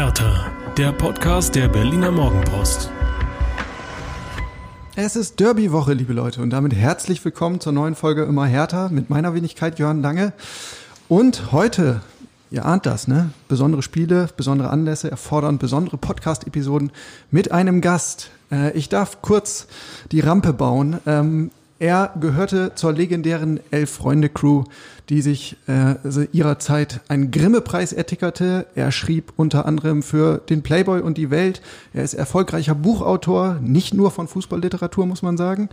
Hertha, der Podcast der Berliner Morgenpost. Es ist Derby-Woche, liebe Leute, und damit herzlich willkommen zur neuen Folge Immer Hertha mit meiner Wenigkeit Jörn Lange. Und heute, ihr ahnt das, ne? Besondere Spiele, besondere Anlässe erfordern besondere Podcast-Episoden mit einem Gast. Äh, ich darf kurz die Rampe bauen. Er gehörte zur legendären Elf-Freunde-Crew, die sich äh, ihrer Zeit einen Grimme-Preis ertickerte. Er schrieb unter anderem für den Playboy und die Welt. Er ist erfolgreicher Buchautor, nicht nur von Fußballliteratur, muss man sagen.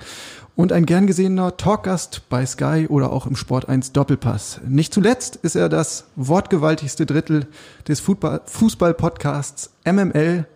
Und ein gern gesehener Talkgast bei Sky oder auch im Sport 1 Doppelpass. Nicht zuletzt ist er das wortgewaltigste Drittel des Fußball-Podcasts MML.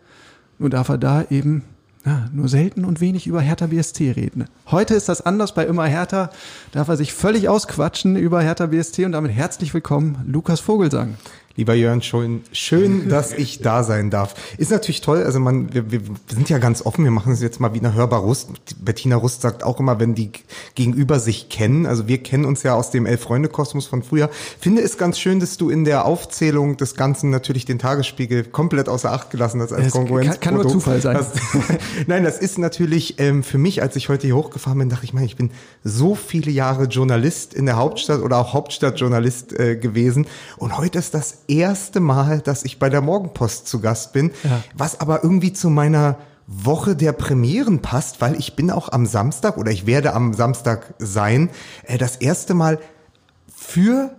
Nur darf er da eben ja, nur selten und wenig über Hertha BSC reden. Heute ist das anders bei Immer Hertha. Darf er sich völlig ausquatschen über Hertha BSC und damit herzlich willkommen, Lukas Vogelsang. Lieber Jörn, schön, schön, dass ich da sein darf. Ist natürlich toll, also man, wir, wir sind ja ganz offen, wir machen es jetzt mal wie eine hörbar Rust. Bettina Rust sagt auch immer, wenn die gegenüber sich kennen, also wir kennen uns ja aus dem Elf-Freunde-Kosmos von früher. Finde es ganz schön, dass du in der Aufzählung des Ganzen natürlich den Tagesspiegel komplett außer Acht gelassen hast als Konkurrenz. Kann, kann nur Zufall sein. Das, nein, das ist natürlich ähm, für mich, als ich heute hier hochgefahren bin, dachte ich, meine, ich bin so viele Jahre Journalist in der Hauptstadt oder auch Hauptstadtjournalist äh, gewesen und heute ist das erste Mal, dass ich bei der Morgenpost zu Gast bin, ja. was aber irgendwie zu meiner Woche der Premieren passt, weil ich bin auch am Samstag oder ich werde am Samstag sein, äh, das erste Mal für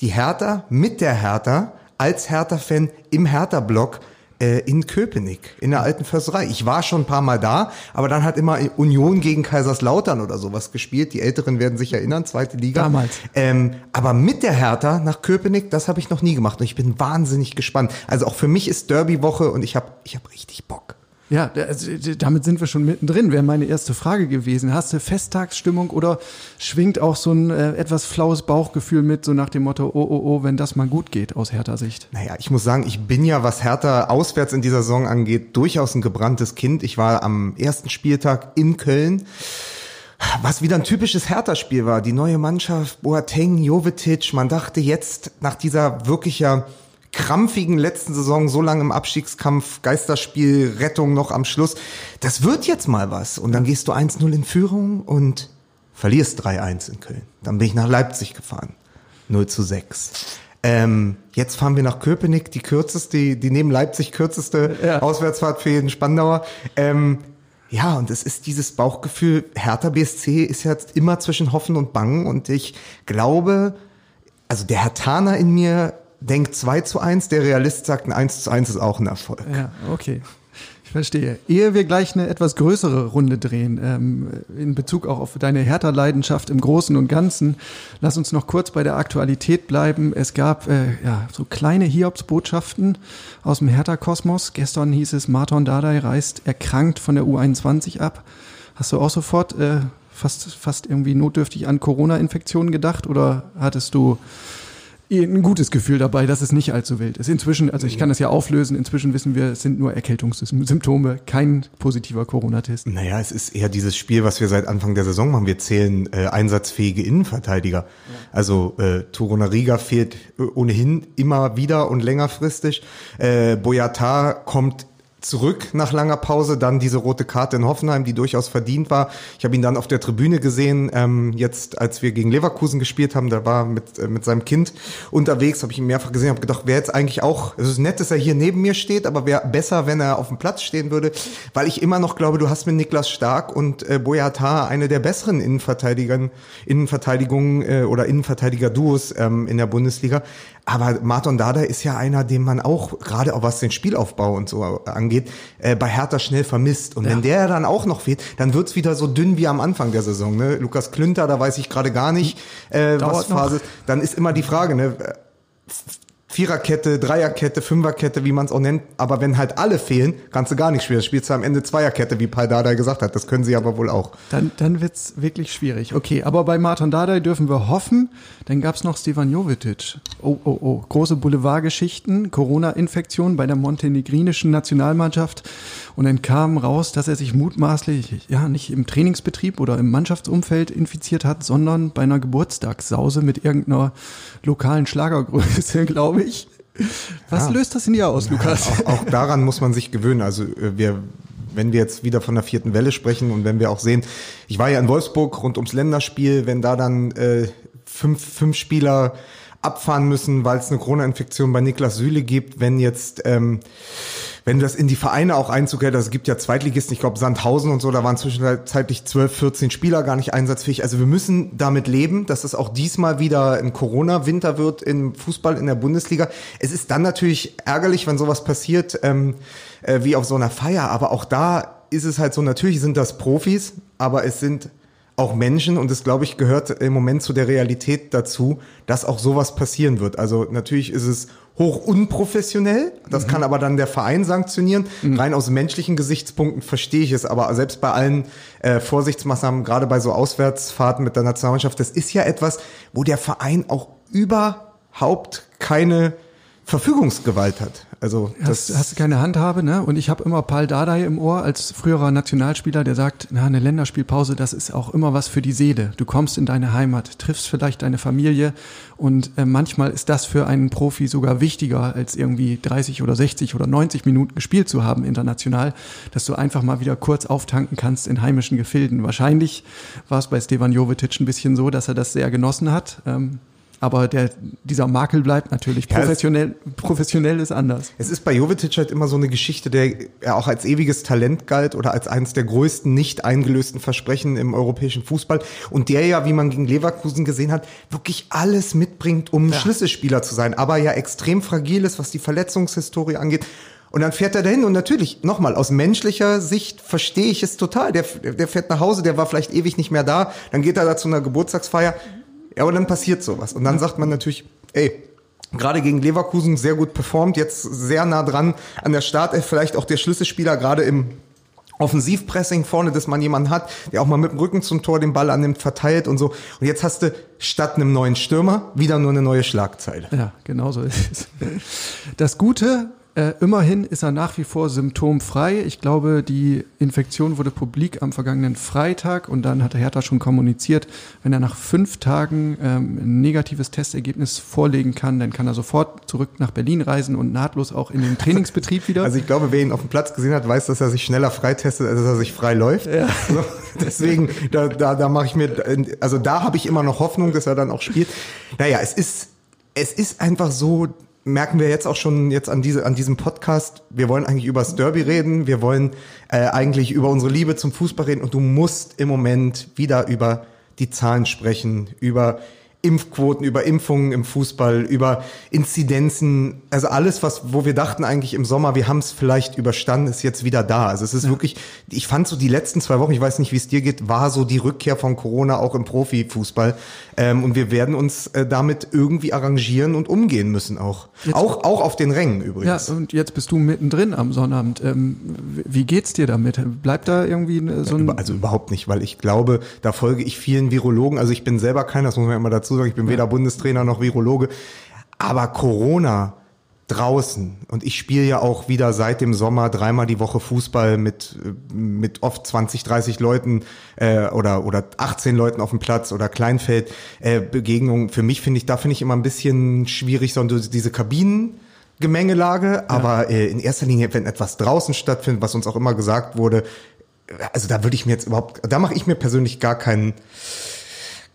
die Hertha, mit der Hertha, als Hertha-Fan im Hertha-Blog in Köpenick, in der alten Försterei. Ich war schon ein paar Mal da, aber dann hat immer Union gegen Kaiserslautern oder sowas gespielt. Die Älteren werden sich erinnern, zweite Liga. Damals. Ähm, aber mit der Hertha nach Köpenick, das habe ich noch nie gemacht und ich bin wahnsinnig gespannt. Also auch für mich ist Derby-Woche und ich habe ich hab richtig Bock. Ja, also, damit sind wir schon mittendrin. Wäre meine erste Frage gewesen. Hast du Festtagsstimmung oder schwingt auch so ein äh, etwas flaues Bauchgefühl mit, so nach dem Motto, oh, oh, oh, wenn das mal gut geht aus Hertha Sicht? Naja, ich muss sagen, ich bin ja, was Hertha auswärts in dieser Saison angeht, durchaus ein gebranntes Kind. Ich war am ersten Spieltag in Köln. Was wieder ein typisches Hertha-Spiel war. Die neue Mannschaft, Boateng, Jovetic. Man dachte jetzt nach dieser wirklich ja krampfigen letzten Saison so lange im Abstiegskampf, Geisterspiel, Rettung noch am Schluss. Das wird jetzt mal was. Und dann gehst du 1-0 in Führung und verlierst 3-1 in Köln. Dann bin ich nach Leipzig gefahren. 0 zu 6. Ähm, jetzt fahren wir nach Köpenick, die kürzeste, die, die neben Leipzig kürzeste ja. Auswärtsfahrt für jeden Spandauer. Ähm, ja, und es ist dieses Bauchgefühl, Hertha BSC ist jetzt immer zwischen Hoffen und Bangen und ich glaube, also der Herr Taner in mir denkt 2 zu 1, der Realist sagt, ein 1 zu 1 ist auch ein Erfolg. Ja, okay. Ich verstehe. Ehe wir gleich eine etwas größere Runde drehen, ähm, in Bezug auch auf deine Hertha-Leidenschaft im Großen und Ganzen, lass uns noch kurz bei der Aktualität bleiben. Es gab äh, ja so kleine Hiobsbotschaften aus dem Hertha-Kosmos. Gestern hieß es, Marton Dardai reist erkrankt von der U21 ab. Hast du auch sofort äh, fast, fast irgendwie notdürftig an Corona-Infektionen gedacht oder hattest du ein gutes Gefühl dabei, dass es nicht allzu wild ist. Inzwischen, also ich kann das ja auflösen, inzwischen wissen wir, es sind nur Erkältungssymptome, kein positiver Corona-Test. Naja, es ist eher dieses Spiel, was wir seit Anfang der Saison machen. Wir zählen äh, einsatzfähige Innenverteidiger. Ja. Also äh, Torunariga fehlt äh, ohnehin immer wieder und längerfristig. Äh, Boyata kommt zurück nach langer Pause, dann diese rote Karte in Hoffenheim, die durchaus verdient war. Ich habe ihn dann auf der Tribüne gesehen, ähm, jetzt als wir gegen Leverkusen gespielt haben, da war mit, äh, mit seinem Kind unterwegs, habe ich ihn mehrfach gesehen, habe gedacht, wäre jetzt eigentlich auch, es ist nett, dass er hier neben mir steht, aber wäre besser, wenn er auf dem Platz stehen würde, weil ich immer noch glaube, du hast mit Niklas Stark und äh, Boyata eine der besseren Innenverteidigern, Innenverteidigungen äh, oder Innenverteidiger-Duos ähm, in der Bundesliga. Aber Martin Dada ist ja einer, den man auch, gerade auch was den Spielaufbau und so angeht, äh, bei Hertha schnell vermisst. Und ja. wenn der dann auch noch fehlt, dann wird's wieder so dünn wie am Anfang der Saison. Ne? Lukas Klünter, da weiß ich gerade gar nicht, äh, was Phase ist. Dann ist immer die Frage, ne? Viererkette, Dreierkette, Fünferkette, wie man es auch nennt. Aber wenn halt alle fehlen, kannst du gar nicht spielen. Spielst du am Ende Zweierkette, wie Paul Dardai gesagt hat. Das können sie aber wohl auch. Dann, dann wird's wirklich schwierig. Okay, aber bei Martin Dardai dürfen wir hoffen. Dann gab's noch Stevan Jovetic. Oh, oh, oh. Große Boulevardgeschichten, Corona-Infektion bei der montenegrinischen Nationalmannschaft. Und dann kam raus, dass er sich mutmaßlich, ja, nicht im Trainingsbetrieb oder im Mannschaftsumfeld infiziert hat, sondern bei einer Geburtstagssause mit irgendeiner lokalen Schlagergröße, glaube ich. Was Ja. löst das in dir aus, Lukas? Auch, auch daran muss man sich gewöhnen. Also äh, wir, wenn wir jetzt wieder von der vierten Welle sprechen und wenn wir auch sehen, ich war ja in Wolfsburg rund ums Länderspiel, wenn da dann äh, fünf, fünf Spieler abfahren müssen, weil es eine Corona-Infektion bei Niklas Süle gibt, wenn jetzt ähm, wenn das in die Vereine auch Einzug hält, also es gibt ja Zweitligisten, ich glaube Sandhausen und so, da waren zwischenzeitlich 12, 14 Spieler gar nicht einsatzfähig. Also wir müssen damit leben, dass es auch diesmal wieder ein Corona-Winter wird im Fußball in der Bundesliga. Es ist dann natürlich ärgerlich, wenn sowas passiert, ähm, äh, wie auf so einer Feier, aber auch da ist es halt so, natürlich sind das Profis, aber es sind auch Menschen und es, glaube ich, gehört im Moment zu der Realität dazu, dass auch sowas passieren wird. Also natürlich ist es hoch unprofessionell, das kann aber dann der Verein sanktionieren. Rein aus menschlichen Gesichtspunkten verstehe ich es, aber selbst bei allen äh, Vorsichtsmaßnahmen, gerade bei so Auswärtsfahrten mit der Nationalmannschaft, das ist ja etwas, wo der Verein auch überhaupt keine Verfügungsgewalt hat. Also das Hast, hast du keine Handhabe, ne? Und ich habe immer Paul Dardai im Ohr als früherer Nationalspieler, der sagt, na, eine Länderspielpause, das ist auch immer was für die Seele. Du kommst in deine Heimat, triffst vielleicht deine Familie und äh, manchmal ist das für einen Profi sogar wichtiger, als irgendwie 30 oder 60 oder 90 Minuten gespielt zu haben international, dass du einfach mal wieder kurz auftanken kannst in heimischen Gefilden. Wahrscheinlich war es bei Stevan Jovetic ein bisschen so, dass er das sehr genossen hat. Ähm, aber der, dieser Makel bleibt natürlich. Ja, es- Professionell, professionell ist anders. Es ist bei Jovetic halt immer so eine Geschichte, der ja auch als ewiges Talent galt oder als eines der größten nicht eingelösten Versprechen im europäischen Fußball und der ja, wie man gegen Leverkusen gesehen hat, wirklich alles mitbringt, um Schlüsselspieler zu sein, aber ja extrem fragil ist, was die Verletzungshistorie angeht. Und dann fährt er dahin und natürlich, nochmal, aus menschlicher Sicht verstehe ich es total. Der, der fährt nach Hause, der war vielleicht ewig nicht mehr da, dann geht er da zu einer Geburtstagsfeier. Ja, aber dann passiert sowas. Und dann sagt man natürlich, ey, gerade gegen Leverkusen sehr gut performt, jetzt sehr nah dran an der Startelf, vielleicht auch der Schlüsselspieler gerade im Offensivpressing vorne, dass man jemanden hat, der auch mal mit dem Rücken zum Tor den Ball annimmt, verteilt und so. Und jetzt hast du statt einem neuen Stürmer wieder nur eine neue Schlagzeile. Ja, genau so ist es. Das Gute, äh, immerhin ist er nach wie vor symptomfrei. Ich glaube, die Infektion wurde publik am vergangenen Freitag und dann hat der Hertha schon kommuniziert, wenn er nach fünf Tagen ähm, ein negatives Testergebnis vorlegen kann, dann kann er sofort zurück nach Berlin reisen und nahtlos auch in den Trainingsbetrieb wieder. Also ich glaube, wer ihn auf dem Platz gesehen hat, weiß, dass er sich schneller freitestet, als dass er sich frei läuft. Ja. So, deswegen, da, da, da mache ich mir, also da habe ich immer noch Hoffnung, dass er dann auch spielt. Naja, es ist, es ist einfach so, merken wir jetzt auch schon jetzt an, diese, an diesem Podcast, wir wollen eigentlich über das Derby reden, wir wollen äh, eigentlich über unsere Liebe zum Fußball reden und du musst im Moment wieder über die Zahlen sprechen, über Impfquoten, über Impfungen im Fußball, über Inzidenzen, also alles, was, wo wir dachten eigentlich im Sommer, wir haben es vielleicht überstanden, ist jetzt wieder da. Also es ist wirklich, ich fand so die letzten zwei Wochen, ich weiß nicht, wie es dir geht, war so die Rückkehr von Corona auch im Profifußball. Ähm, und wir werden uns äh, damit irgendwie arrangieren und umgehen müssen auch. Auch, auch auf den Rängen ja, übrigens. und jetzt bist du mittendrin am Sonnabend. Ähm, wie geht's dir damit? Bleibt da irgendwie so ein Über- Also überhaupt nicht, weil ich glaube, da folge ich vielen Virologen. Also ich bin selber keiner, das muss man immer dazu sagen. Ich bin weder Bundestrainer noch Virologe. Aber Corona draußen und ich spiele ja auch wieder seit dem Sommer dreimal die Woche Fußball mit äh, mit oft 20 30 Leuten äh, oder oder 18 Leuten auf dem Platz oder Kleinfeld äh, Begegnungen für mich finde ich da finde ich immer ein bisschen schwierig so diese Kabinen Gemengelage, aber äh, in erster Linie, wenn etwas draußen stattfindet, was uns auch immer gesagt wurde, also da würde ich mir jetzt überhaupt, da mache ich mir persönlich gar keinen,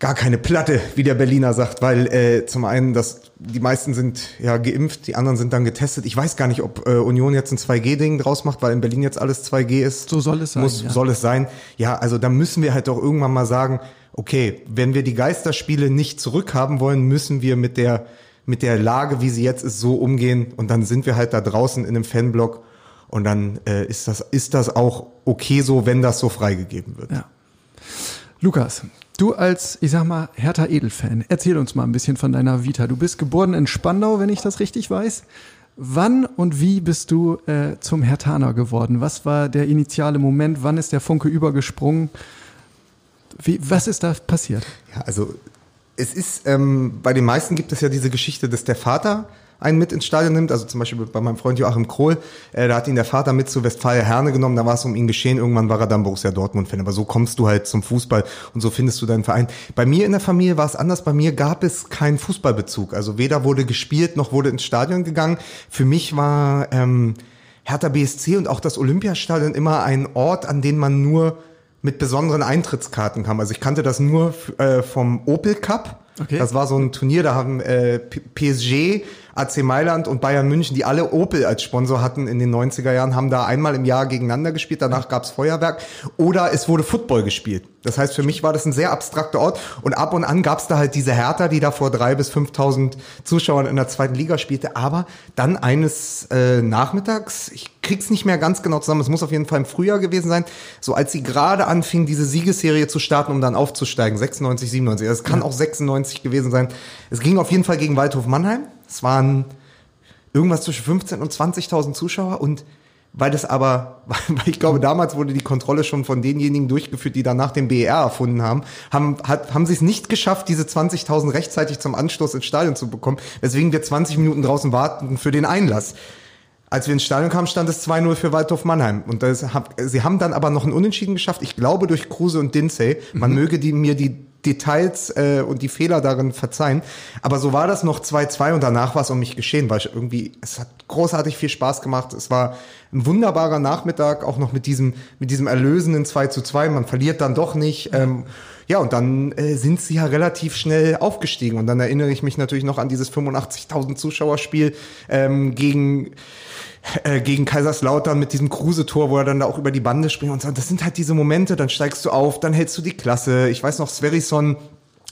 gar keine Platte, wie der Berliner sagt, weil äh, zum einen, dass die meisten sind ja geimpft, die anderen sind dann getestet. Ich weiß gar nicht, ob äh, Union jetzt ein 2G-Ding draus macht, weil in Berlin jetzt alles 2G ist. So soll es sein, Muss, ja. Soll es sein. Ja, also da müssen wir halt doch irgendwann mal sagen, okay, wenn wir die Geisterspiele nicht zurückhaben wollen, müssen wir mit der mit der Lage, wie sie jetzt ist, so umgehen und dann sind wir halt da draußen in einem Fanblock und dann äh, ist das ist das auch okay so, wenn das so freigegeben wird. Ja. Lukas, du als, ich sag mal, Hertha Edelfan, erzähl uns mal ein bisschen von deiner Vita. Du bist geboren in Spandau, wenn ich das richtig weiß. Wann und wie bist du äh, zum Hertaner geworden? Was war der initiale Moment? Wann ist der Funke übergesprungen? Wie, was ist da passiert? Ja, also es ist, ähm, bei den meisten gibt es ja diese Geschichte, dass der Vater einen mit ins Stadion nimmt, also zum Beispiel bei meinem Freund Joachim Krohl, äh, da hat ihn der Vater mit zu Westfalia Herne genommen, da war es um ihn geschehen, irgendwann war er dann Borussia Dortmund-Fan, aber so kommst du halt zum Fußball und so findest du deinen Verein. Bei mir in der Familie war es anders, bei mir gab es keinen Fußballbezug, also weder wurde gespielt, noch wurde ins Stadion gegangen. Für mich war ähm, Hertha BSC und auch das Olympiastadion immer ein Ort, an den man nur mit besonderen Eintrittskarten kam. Also ich kannte das nur äh, vom Opel Cup. Okay. Das war so ein Turnier, da haben äh, PSG AC Mailand und Bayern München, die alle Opel als Sponsor hatten in den 90er Jahren, haben da einmal im Jahr gegeneinander gespielt. Danach gab's Feuerwerk. Oder es wurde Football gespielt. Das heißt, für mich war das ein sehr abstrakter Ort. Und ab und an gab's da halt diese Hertha, die da vor drei bis 5.000 Zuschauern in der zweiten Liga spielte. Aber dann eines äh, Nachmittags, ich krieg's nicht mehr ganz genau zusammen, es muss auf jeden Fall im Frühjahr gewesen sein, so als sie gerade anfing, diese Siegesserie zu starten, um dann aufzusteigen, 96, 97. Es kann auch 96 gewesen sein. Es ging auf jeden Fall gegen Waldhof Mannheim. Es waren irgendwas zwischen 15 und 20.000 Zuschauer und weil das aber, weil ich glaube, damals wurde die Kontrolle schon von denjenigen durchgeführt, die danach den BER erfunden haben, haben, hat, haben sie es nicht geschafft, diese 20.000 rechtzeitig zum Anstoß ins Stadion zu bekommen, weswegen wir 20 Minuten draußen warten für den Einlass. Als wir ins Stadion kamen, stand es 2-0 für Waldhof Mannheim. Und das, sie haben dann aber noch einen Unentschieden geschafft. Ich glaube durch Kruse und Dinsey. Man mhm. möge die, mir die Details äh, und die Fehler darin verzeihen. Aber so war das noch 2-2 und danach war es um mich geschehen, weil ich irgendwie, es hat großartig viel Spaß gemacht. Es war ein wunderbarer Nachmittag, auch noch mit diesem, mit diesem erlösenden 2 zu 2. Man verliert dann doch nicht. Ähm, ja, und dann äh, sind sie ja relativ schnell aufgestiegen. Und dann erinnere ich mich natürlich noch an dieses 85.000 Zuschauerspiel ähm, gegen äh, gegen Kaiserslautern mit diesem Kruse-Tor, wo er dann da auch über die Bande springt und so. Das sind halt diese Momente, dann steigst du auf, dann hältst du die Klasse. Ich weiß noch, Sverison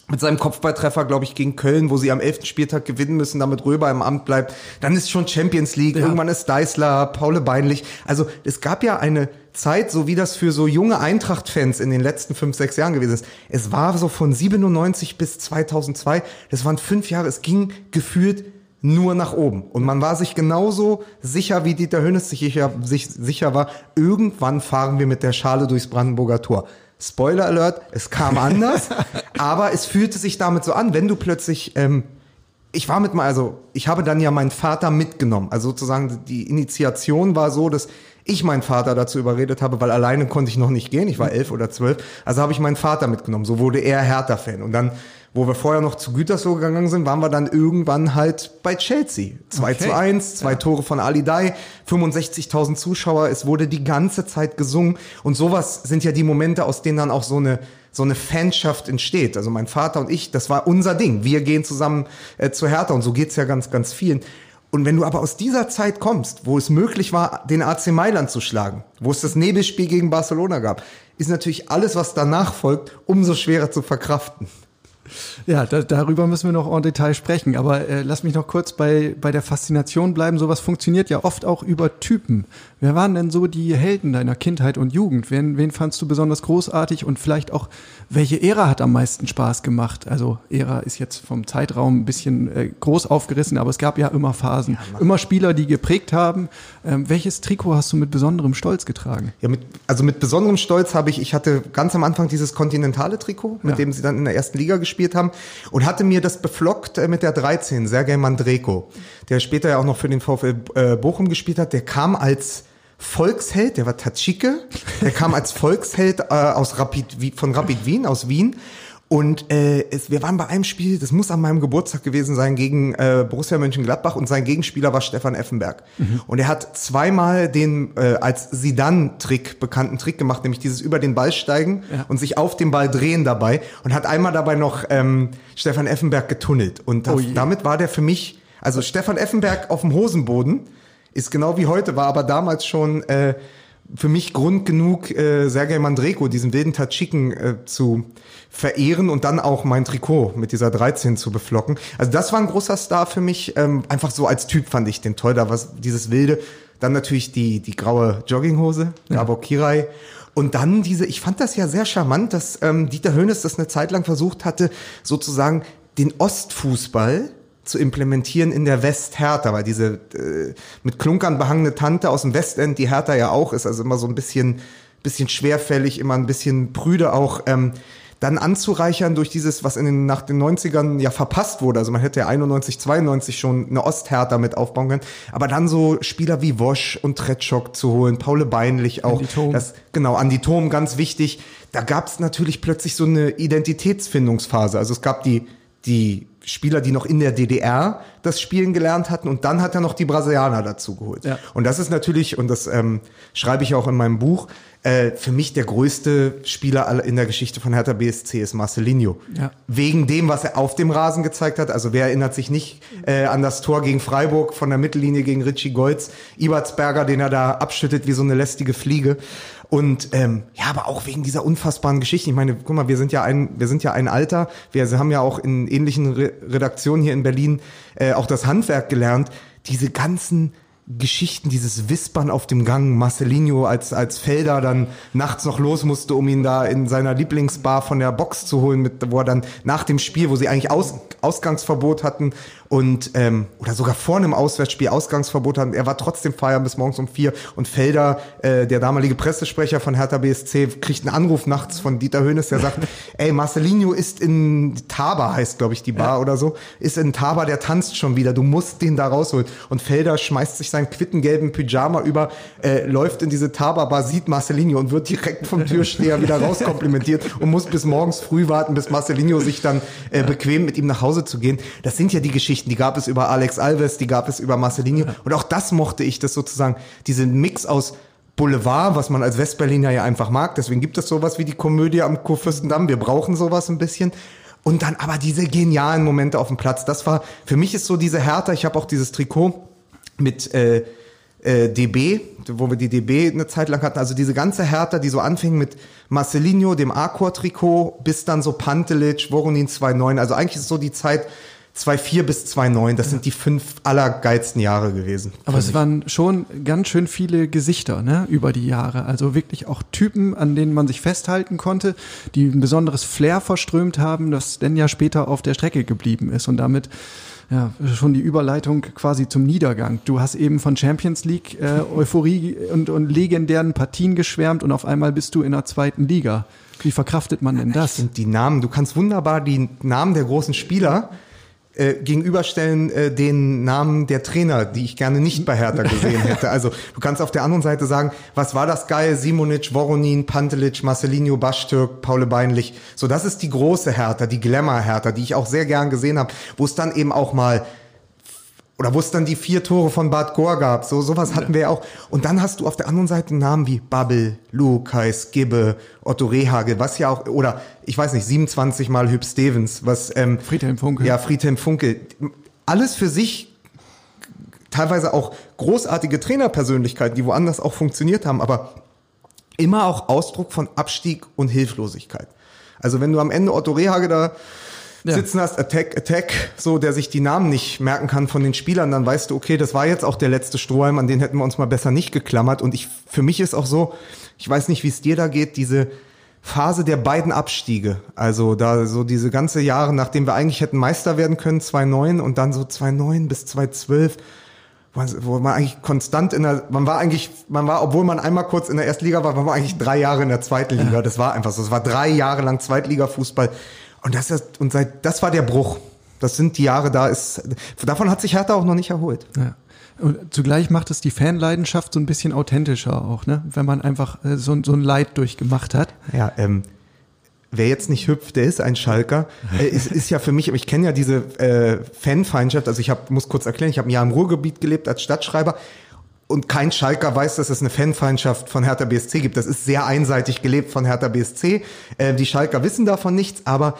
mit seinem Kopfballtreffer, glaube ich, gegen Köln, wo sie am 11. Spieltag gewinnen müssen, damit Röber im Amt bleibt. Dann ist schon Champions League, ja. irgendwann ist Deisler, Paule Beinlich. Also es gab ja eine Zeit, so wie das für so junge Eintracht-Fans in den letzten fünf, sechs Jahren gewesen ist. Es war so von 97 bis 2002, das waren fünf Jahre, es ging gefühlt nur nach oben. Und man war sich genauso sicher, wie Dieter Hönes sich sicher, sich sicher war, irgendwann fahren wir mit der Schale durchs Brandenburger Tor. Spoiler Alert, es kam anders, aber es fühlte sich damit so an, wenn du plötzlich, ähm, ich war mit mal, also ich habe dann ja meinen Vater mitgenommen. Also sozusagen die Initiation war so, dass ich meinen Vater dazu überredet habe, weil alleine konnte ich noch nicht gehen. Ich war elf oder zwölf. Also habe ich meinen Vater mitgenommen. So wurde er Hertha-Fan. Und dann wo wir vorher noch zu Gütersloh gegangen sind, waren wir dann irgendwann halt bei Chelsea. 2 okay. zu 1, zwei ja. Tore von Ali Dai, 65.000 Zuschauer, es wurde die ganze Zeit gesungen. Und sowas sind ja die Momente, aus denen dann auch so eine so eine Fanschaft entsteht. Also mein Vater und ich, das war unser Ding. Wir gehen zusammen äh, zu Hertha und so geht's ja ganz, ganz vielen. Und wenn du aber aus dieser Zeit kommst, wo es möglich war, den AC Mailand zu schlagen, wo es das Nebelspiel gegen Barcelona gab, ist natürlich alles, was danach folgt, umso schwerer zu verkraften. Ja, da, darüber müssen wir noch en Detail sprechen. Aber äh, lass mich noch kurz bei, bei der Faszination bleiben. Sowas funktioniert ja oft auch über Typen. Wer waren denn so die Helden deiner Kindheit und Jugend? Wen, wen fandst du besonders großartig und vielleicht auch, welche Ära hat am meisten Spaß gemacht? Also Ära ist jetzt vom Zeitraum ein bisschen äh, groß aufgerissen, aber es gab ja immer Phasen, ja, immer Spieler, die geprägt haben. Ähm, welches Trikot hast du mit besonderem Stolz getragen? Ja, mit, also mit besonderem Stolz habe ich, ich hatte ganz am Anfang dieses kontinentale Trikot, mit ja. dem sie dann in der ersten Liga gespielt haben und hatte mir das beflockt äh, mit der 13, Sergej Mandreko, der später ja auch noch für den VfL äh, Bochum gespielt hat. Der kam als Volksheld, der war Tatschike, der kam als Volksheld äh, aus Rapid, von Rapid Wien, aus Wien. Und äh, es, wir waren bei einem Spiel, das muss an meinem Geburtstag gewesen sein, gegen äh, Borussia Mönchengladbach und sein Gegenspieler war Stefan Effenberg. Mhm. Und er hat zweimal den äh, als Sidan-Trick, bekannten Trick gemacht, nämlich dieses über den Ball steigen ja. und sich auf den Ball drehen dabei und hat einmal dabei noch ähm, Stefan Effenberg getunnelt. Und das, oh damit war der für mich, also Stefan Effenberg auf dem Hosenboden, ist genau wie heute, war aber damals schon äh, für mich Grund genug, äh, Sergej Mandreko, diesen wilden Tatschiken äh, zu verehren und dann auch mein Trikot mit dieser 13 zu beflocken. Also das war ein großer Star für mich. Ähm, einfach so als Typ fand ich den toll. Da war dieses wilde. Dann natürlich die, die graue Jogginghose, Gabor ja. Kirai. Und dann diese, ich fand das ja sehr charmant, dass ähm, Dieter Hönes das eine Zeit lang versucht hatte, sozusagen den Ostfußball zu implementieren in der West-Hertha, weil diese äh, mit Klunkern behangene Tante aus dem Westend, die Hertha ja auch ist, also immer so ein bisschen, bisschen schwerfällig, immer ein bisschen prüde auch, ähm, dann anzureichern durch dieses, was in den, nach den 90ern ja verpasst wurde. Also man hätte ja 91, 92 schon eine Osthärte mit aufbauen können. Aber dann so Spieler wie Wosch und Tretschok zu holen, Paule Beinlich auch. Andi Thom. Das, genau, Andi Thom, ganz wichtig. Da gab es natürlich plötzlich so eine Identitätsfindungsphase. Also es gab die, die Spieler, die noch in der DDR das Spielen gelernt hatten und dann hat er noch die Brasilianer dazu geholt. Ja. Und das ist natürlich, und das ähm, schreibe ich auch in meinem Buch, äh, für mich der größte Spieler in der Geschichte von Hertha BSC ist Marcelinho. Ja. Wegen dem, was er auf dem Rasen gezeigt hat. Also wer erinnert sich nicht äh, an das Tor gegen Freiburg von der Mittellinie gegen Richie Golz, Ibertsberger, den er da abschüttet wie so eine lästige Fliege. Und ähm, ja, aber auch wegen dieser unfassbaren Geschichte. Ich meine, guck mal, wir sind ja ein, wir sind ja ein Alter. Wir haben ja auch in ähnlichen Re Redaktionen hier in Berlin äh, auch das Handwerk gelernt. Diese ganzen Geschichten, dieses Wispern auf dem Gang, Marcelinho als, als Felder dann nachts noch los musste, um ihn da in seiner Lieblingsbar von der Box zu holen, mit, wo er dann nach dem Spiel, wo sie eigentlich Aus, Ausgangsverbot hatten und ähm, oder sogar vor einem Auswärtsspiel Ausgangsverbot hatten, er war trotzdem feiern bis morgens um vier. Und Felder, äh, der damalige Pressesprecher von Hertha BSC, kriegt einen Anruf nachts von Dieter Höhnes, der sagt, ey, Marcelinho ist in Taba, heißt glaube ich die Bar oder so, ist in Taba, der tanzt schon wieder, du musst den da rausholen. Und Felder schmeißt sich seinen quittengelben Pyjama über, äh, läuft in diese Taba-Bar, sieht Marcelinho und wird direkt vom Türsteher wieder rauskomplimentiert und muss bis morgens früh warten, bis Marcelinho sich dann äh, bequem mit ihm nach Hause zu gehen. Das sind ja die Geschichten, die gab es über Alex Alves, die gab es über Marcelinho und auch das mochte ich, das sozusagen, diesen Mix aus Boulevard, was man als Westberliner ja einfach mag. Deswegen gibt es sowas wie die Komödie am Kurfürstendamm. Wir brauchen sowas ein bisschen. Und dann aber diese genialen Momente auf dem Platz. Das war, für mich ist so diese Härte, ich habe auch dieses Trikot mit äh, äh, DB, wo wir die DB eine Zeit lang hatten. Also diese ganze Hertha, die so anfing mit Marcelinho, dem Arcor-Trikot, bis dann so Pantelic, Voronin 2.9. Also eigentlich ist so die Zeit 2.4 bis 2.9. Das sind die fünf allergeilsten Jahre gewesen. Aber es waren schon ganz schön viele Gesichter ne, über die Jahre. Also wirklich auch Typen, an denen man sich festhalten konnte, die ein besonderes Flair verströmt haben, das dann ja später auf der Strecke geblieben ist und damit ja, schon die Überleitung quasi zum Niedergang. Du hast eben von Champions League äh, Euphorie und, und legendären Partien geschwärmt und auf einmal bist du in der zweiten Liga. Wie verkraftet man denn das? sind die Namen. Du kannst wunderbar die Namen der großen Spieler äh, gegenüberstellen äh, den Namen der Trainer, die ich gerne nicht bei Hertha gesehen hätte. Also du kannst auf der anderen Seite sagen, was war das geil? Simonic, Voronin, Pantelic, Marcelinho, Baschtürk, Paule Beinlich. So, das ist die große Hertha, die Glamour-Hertha, die ich auch sehr gern gesehen habe, wo es dann eben auch mal oder wo es dann die vier Tore von Bad Gohr gab. So sowas hatten wir ja auch. Und dann hast du auf der anderen Seite Namen wie Babbel, Lukais, Gibbe, Otto Rehagel, was ja auch, oder ich weiß nicht, 27 Mal Hüb Stevens, was ähm, Friedhelm Funkel. Ja, Friedhelm Funkel. Alles für sich teilweise auch großartige Trainerpersönlichkeiten, die woanders auch funktioniert haben, aber immer auch Ausdruck von Abstieg und Hilflosigkeit. Also wenn du am Ende Otto Rehage da Ja. sitzen hast, Attack, Attack, so, der sich die Namen nicht merken kann von den Spielern, dann weißt du, okay, das war jetzt auch der letzte Strohhalm, an den hätten wir uns mal besser nicht geklammert. Und ich, für mich ist auch so, ich weiß nicht, wie es dir da geht, diese Phase der beiden Abstiege. Also da so diese ganze Jahre, nachdem wir eigentlich hätten Meister werden können, 2009 und dann so 2009 bis 2012, wo man eigentlich konstant in der, man war eigentlich, man war, obwohl man einmal kurz in der ersten Liga war, man war eigentlich drei Jahre in der zweiten Liga. Das war einfach so. Es war drei Jahre lang Zweitliga-Fußball. Und das ist, und seit, das war der Bruch. Das sind die Jahre, da ist, davon hat sich Hertha auch noch nicht erholt. Ja. Und zugleich macht es die Fanleidenschaft so ein bisschen authentischer auch, ne? Wenn man einfach äh, so, so ein Leid durchgemacht hat. Ja, ähm, wer jetzt nicht hüpft, der ist ein Schalker. Äh, es ist ja für mich, ich kenne ja diese äh, Fanfeindschaft, also ich hab, muss kurz erklären, ich habe ein Jahr im Ruhrgebiet gelebt als Stadtschreiber und kein Schalker weiß, dass es eine Fanfeindschaft von Hertha BSC gibt. Das ist sehr einseitig gelebt von Hertha BSC. Äh, die Schalker wissen davon nichts, aber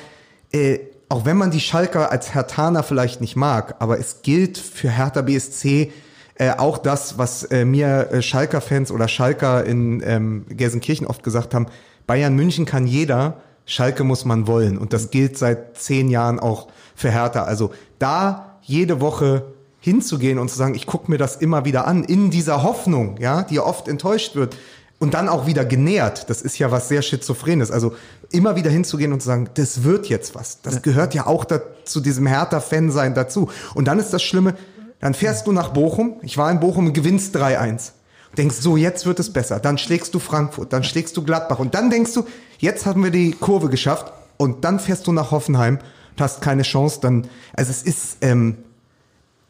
äh, auch wenn man die Schalker als Hertaner vielleicht nicht mag, aber es gilt für Hertha BSC äh, auch das, was äh, mir äh, Schalker-Fans oder Schalker in ähm, Gelsenkirchen oft gesagt haben, Bayern München kann jeder, Schalke muss man wollen. Und das gilt seit zehn Jahren auch für Hertha. Also da jede Woche hinzugehen und zu sagen, ich gucke mir das immer wieder an, in dieser Hoffnung, ja, die ja oft enttäuscht wird und dann auch wieder genährt. Das ist ja was sehr Schizophrenes. Also immer wieder hinzugehen und zu sagen, das wird jetzt was. Das gehört ja auch da, zu diesem Hertha-Fan-Sein dazu. Und dann ist das Schlimme, dann fährst du nach Bochum. Ich war in Bochum und gewinnst 3-1. Denkst so, jetzt wird es besser. Dann schlägst du Frankfurt, dann schlägst du Gladbach. Und dann denkst du, jetzt haben wir die Kurve geschafft. und dann fährst du nach Hoffenheim, hast keine Chance, dann, also es ist, ähm,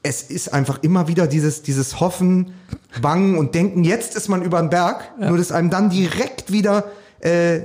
es ist einfach immer wieder dieses, dieses Hoffen, Bangen und Denken, jetzt ist man über den Berg, nur dass einem dann direkt wieder äh,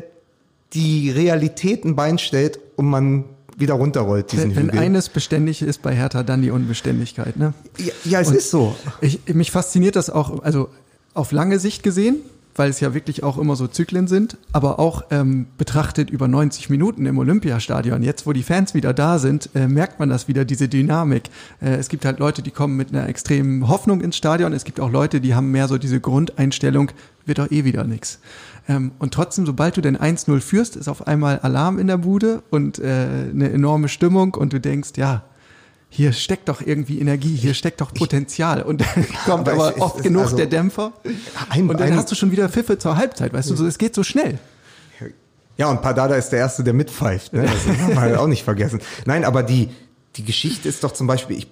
die Realität ein Bein stellt und man wieder runterrollt, diesen Wenn, wenn Hügel. eines beständig ist bei Hertha, dann die Unbeständigkeit. Ne? ja, ja, es Und ist so. Ich, mich fasziniert das auch, also auf lange Sicht gesehen, weil es ja wirklich auch immer so Zyklen sind, aber auch ähm, betrachtet über 90 Minuten im Olympiastadion. Jetzt, wo die Fans wieder da sind, äh, merkt man das wieder, diese Dynamik. Äh, es gibt halt Leute, die kommen mit einer extremen Hoffnung ins Stadion. Es gibt auch Leute, die haben mehr so diese Grundeinstellung, wird doch eh wieder nix. Ähm, und trotzdem, sobald du den 1-0 führst, ist auf einmal Alarm in der Bude und äh, eine enorme Stimmung und du denkst, ja, hier steckt doch irgendwie Energie, hier steckt doch Potenzial. Und dann kommt Aber ist- oft es- genug also- der Dämpfer. Ein- und dann ein- hast du schon wieder Pfiffe zur Halbzeit, weißt du, so, es geht so schnell. Ja, und Padada ist der Erste, der mitpfeift. Ne? Das man halt auch nicht vergessen. Nein, aber die, die Geschichte ist doch zum Beispiel, ich,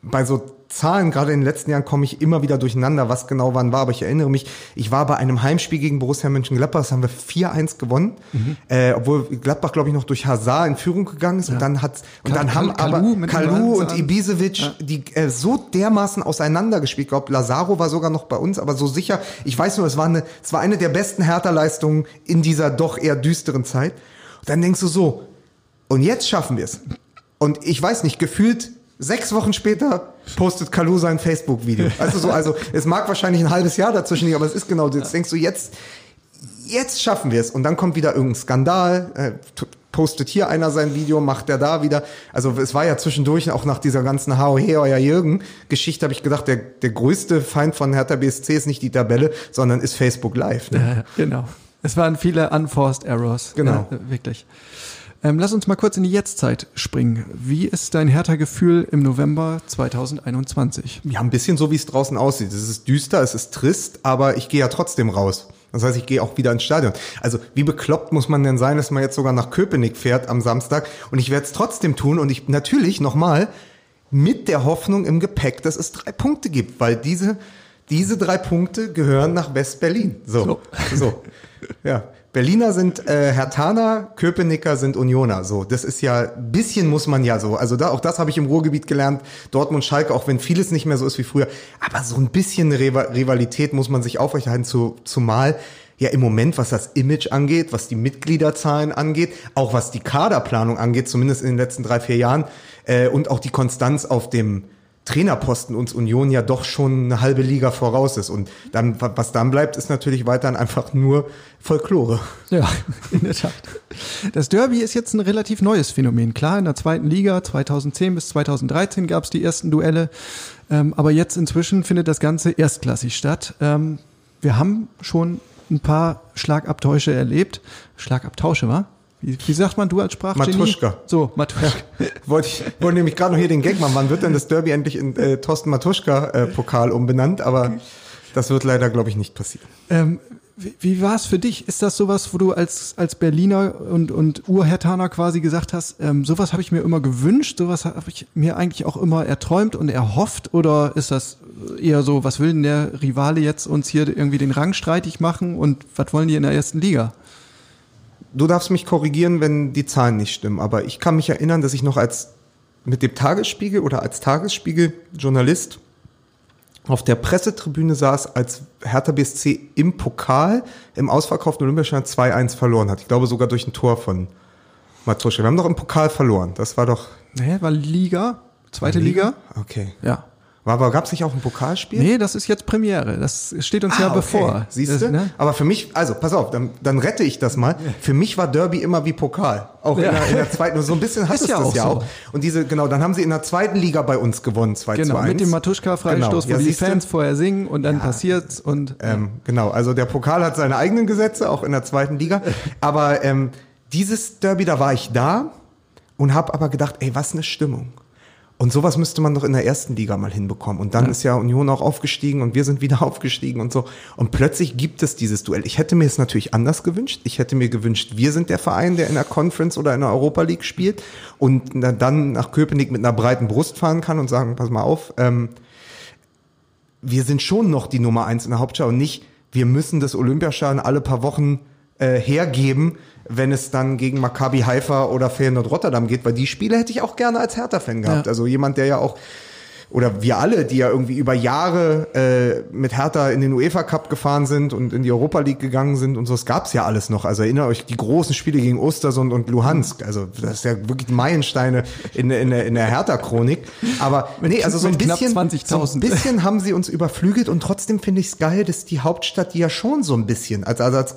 bei so Zahlen, gerade in den letzten Jahren, komme ich immer wieder durcheinander, was genau wann war. Aber ich erinnere mich, ich war bei einem Heimspiel gegen Borussia Mönchengladbach, das haben wir 4-1 gewonnen. Äh, obwohl Gladbach, glaube ich, noch durch Hazard in Führung gegangen ist. Und dann hat und Kal- dann haben Kal- aber Kalu und. Ibisevic, die äh, so dermaßen auseinandergespielt. Ich glaube, Lazaro war sogar noch bei uns, aber so sicher. Ich weiß nur, es war eine, es war eine der besten Hertha-Leistungen in dieser doch eher düsteren Zeit. Und dann denkst du so, und jetzt schaffen wir es. Und ich weiß nicht, gefühlt sechs Wochen später postet Kalu sein Facebook-Video. Also so, also es mag wahrscheinlich ein halbes Jahr dazwischen liegen, aber es ist genau, jetzt denkst du, jetzt, jetzt schaffen wir es. Und dann kommt wieder irgendein Skandal, äh, postet hier einer sein Video, macht der da wieder. Also es war ja zwischendurch auch nach dieser ganzen Hau he euer Jürgen Geschichte habe ich gedacht, der, der größte Feind von Hertha BSC ist nicht die Tabelle, sondern ist Facebook Live. Ne? Ja, genau. Es waren viele unforced errors. Genau. Ja, wirklich. Ähm, lass uns mal kurz in die Jetztzeit springen. Wie ist dein Hertha-Gefühl im November 2021? Ja, ein bisschen so, wie es draußen aussieht. Es ist düster, es ist trist, aber ich gehe ja trotzdem raus. Das heißt, ich gehe auch wieder ins Stadion. Also wie bekloppt muss man denn sein, dass man jetzt sogar nach Köpenick fährt am Samstag und ich werde es trotzdem tun und ich natürlich nochmal mit der Hoffnung im Gepäck, dass es drei Punkte gibt, weil diese, diese drei Punkte gehören nach West-Berlin. So, so. Ja. Berliner sind äh, Hertaner, Köpenicker sind Unioner. So, das ist ja bisschen muss man ja so. Also da auch das habe ich im Ruhrgebiet gelernt. Dortmund, Schalke, auch wenn vieles nicht mehr so ist wie früher, aber so ein bisschen Rivalität muss man sich aufrechterhalten. Zu, zumal ja im Moment, was das Image angeht, was die Mitgliederzahlen angeht, auch was die Kaderplanung angeht, zumindest in den letzten drei vier Jahren äh, und auch die Konstanz auf dem Trainerposten uns Union ja doch schon eine halbe Liga voraus ist. Und dann, was dann bleibt, ist natürlich weiterhin einfach nur Folklore. Ja, in der Tat. Das Derby ist jetzt ein relativ neues Phänomen. Klar, in der zweiten Liga 2010 bis 2013 gab es die ersten Duelle, ähm, aber jetzt inzwischen findet das Ganze erstklassig statt. Ähm, wir haben schon ein paar Schlagabtäusche erlebt. Schlagabtausche, wa? Wie, wie sagt man du als Sprachgenie? Matuschka. So, Matuschka. Wollte ich wollte nämlich gerade noch hier den Gag machen. Wann wird denn das Derby endlich in äh, Thorsten Matuschka-Pokal umbenannt? Aber das wird leider, glaube ich, nicht passieren. Ähm, wie, wie war es für dich? Ist das sowas, wo du als, als Berliner und, und Urhertaner quasi gesagt hast, ähm, sowas habe ich mir immer gewünscht, sowas habe ich mir eigentlich auch immer erträumt und erhofft? Oder ist das eher so, was will denn der Rivale jetzt uns hier irgendwie den Rang streitig machen und was wollen die in der ersten Liga? Du darfst mich korrigieren, wenn die Zahlen nicht stimmen. Aber ich kann mich erinnern, dass ich noch als mit dem Tagesspiegel oder als Tagesspiegel-Journalist auf der Pressetribüne saß, als Hertha BSC im Pokal im ausverkauften Olympiastadion 2-1 verloren hat. Ich glaube sogar durch ein Tor von Matuschka. Wir haben doch im Pokal verloren. Das war doch Naja, war Liga, zweite Liga? Okay. Ja. War, aber gab es nicht auch ein Pokalspiel? Nee, das ist jetzt Premiere. Das steht uns ja Ah, okay. bevor. Siehst du? ne? Aber für mich, also pass auf, dann, dann rette ich das mal. Für mich war Derby immer wie Pokal. Auch Ja. in, der, in der zweiten. So ein bisschen hat Ist es ja das auch ja so. auch. Und diese, genau, dann haben sie in der zweiten Liga bei uns gewonnen, 2 Genau, zu 1. mit dem Matuschka-Freistoß, Genau. Ja, wo die du? Fans vorher singen und dann passiert's und Ähm, genau, also der Pokal hat seine eigenen Gesetze, auch in der zweiten Liga. Aber ähm, dieses Derby, da war ich da und habe aber gedacht, ey, was eine Stimmung. Und sowas müsste man doch in der ersten Liga mal hinbekommen. Und dann ist ja Union auch aufgestiegen und wir sind wieder aufgestiegen und so. Und plötzlich gibt es dieses Duell. Ich hätte mir es natürlich anders gewünscht. Ich hätte mir gewünscht, wir sind der Verein, der in der Conference oder in der Europa League spielt und dann nach Köpenick mit einer breiten Brust fahren kann und sagen, pass mal auf, ähm, wir sind schon noch die Nummer eins in der Hauptschau und nicht, wir müssen das Olympiastadion alle paar Wochen äh, hergeben, wenn es dann gegen Maccabi Haifa oder Feyenoord Rotterdam geht, weil die Spiele hätte ich auch gerne als Hertha-Fan gehabt. Ja. Also jemand, der ja auch oder wir alle, die ja irgendwie über Jahre äh, mit Hertha in den UEFA Cup gefahren sind und in die Europa League gegangen sind und so, es gab's ja alles noch. Also erinnert euch die großen Spiele gegen Ostersund und Luhansk. Also das ist ja wirklich Meilensteine in, in, der- in der Hertha-Chronik. Aber nee, also so ein bisschen, 20.000. so ein bisschen haben sie uns überflügelt und trotzdem finde ich es geil, dass die Hauptstadt, die ja schon so ein bisschen, also, also als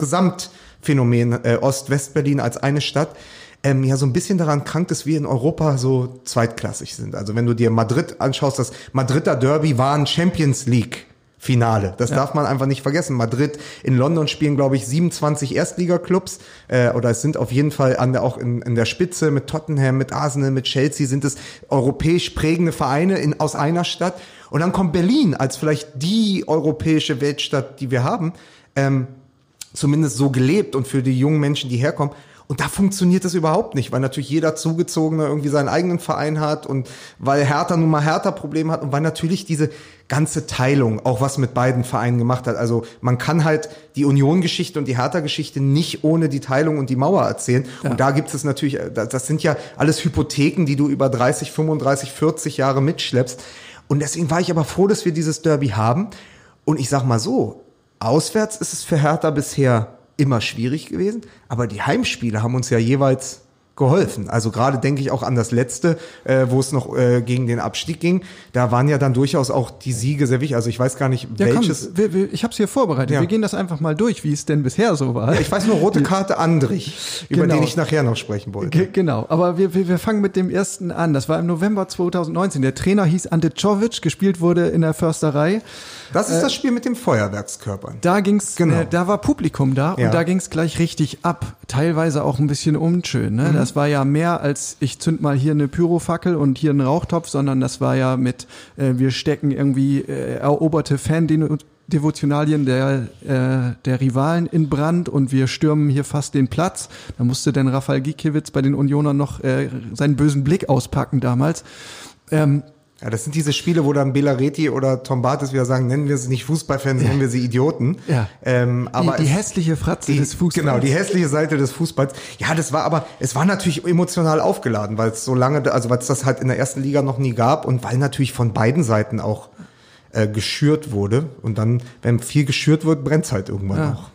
Gesamtphänomen äh, Ost-West-Berlin als eine Stadt, ähm, ja so ein bisschen daran krankt, dass wir in Europa so zweitklassig sind. Also wenn du dir Madrid anschaust, das Madrider Derby war ein Champions League. Finale. Das darf man einfach nicht vergessen. Madrid in London spielen, glaube ich, 27 Erstligaklubs äh, oder es sind auf jeden Fall an der, auch in, in der Spitze mit Tottenham, mit Arsenal, mit Chelsea sind es europäisch prägende Vereine in, aus einer Stadt. Und dann kommt Berlin als vielleicht die europäische Weltstadt, die wir haben. Ähm, zumindest so gelebt und für die jungen Menschen, die herkommen. Und da funktioniert das überhaupt nicht, weil natürlich jeder Zugezogene irgendwie seinen eigenen Verein hat und weil Hertha nun mal Hertha-Probleme hat und weil natürlich diese ganze Teilung auch was mit beiden Vereinen gemacht hat. Also man kann halt die Union-Geschichte und die Hertha-Geschichte nicht ohne die Teilung und die Mauer erzählen. Und da gibt es natürlich, das das sind ja alles Hypotheken, die du über 30, 35, 40 Jahre mitschleppst. Und deswegen war ich aber froh, dass wir dieses Derby haben. Und ich sag mal so, Auswärts ist es für Hertha bisher immer schwierig gewesen, aber die Heimspiele haben uns ja jeweils geholfen. Also gerade denke ich auch an das letzte, äh, wo es noch äh, gegen den Abstieg ging. Da waren ja dann durchaus auch die Siege sehr wichtig. Also ich weiß gar nicht, Ja, welches. komm, wir, wir, ich habe es hier vorbereitet. Ja. Wir gehen das einfach mal durch, wie es denn bisher so war. Ich weiß nur rote Karte Andrich, über Genau. den ich nachher noch sprechen wollte. Ge genau, aber wir, wir, wir fangen mit dem ersten an. Das war im November 2019. Der Trainer hieß Ante Czovic, gespielt wurde in der Försterei. Das ist das Spiel mit dem Feuerwerkskörpern. Da ging's, Genau. äh, da war Publikum da Ja. und da ging's gleich richtig ab. Teilweise auch ein bisschen unschön. Ne? Das war ja mehr als ich zünd mal hier eine Pyrofackel und hier einen Rauchtopf, sondern das war ja mit äh, wir stecken irgendwie äh, eroberte Fan-Devotionalien der, äh, der Rivalen in Brand und wir stürmen hier fast den Platz. Da musste dann Rafael Gikiewicz bei den Unionern noch äh, seinen bösen Blick auspacken damals. Ähm, Ja, das sind diese Spiele, wo dann Belareti oder Tom Bartes wieder sagen, nennen wir sie nicht Fußballfans, nennen wir sie Idioten. Ja. Ähm, aber die, die es- hässliche Fratze Die, des Fußballs. Genau, die hässliche Seite des Fußballs. Ja, das war aber, es war natürlich emotional aufgeladen, weil es so lange, also weil es das halt in der ersten Liga noch nie gab und weil natürlich von beiden Seiten auch äh, geschürt wurde. Und dann, wenn viel geschürt wird, brennt's halt irgendwann Ja. auch.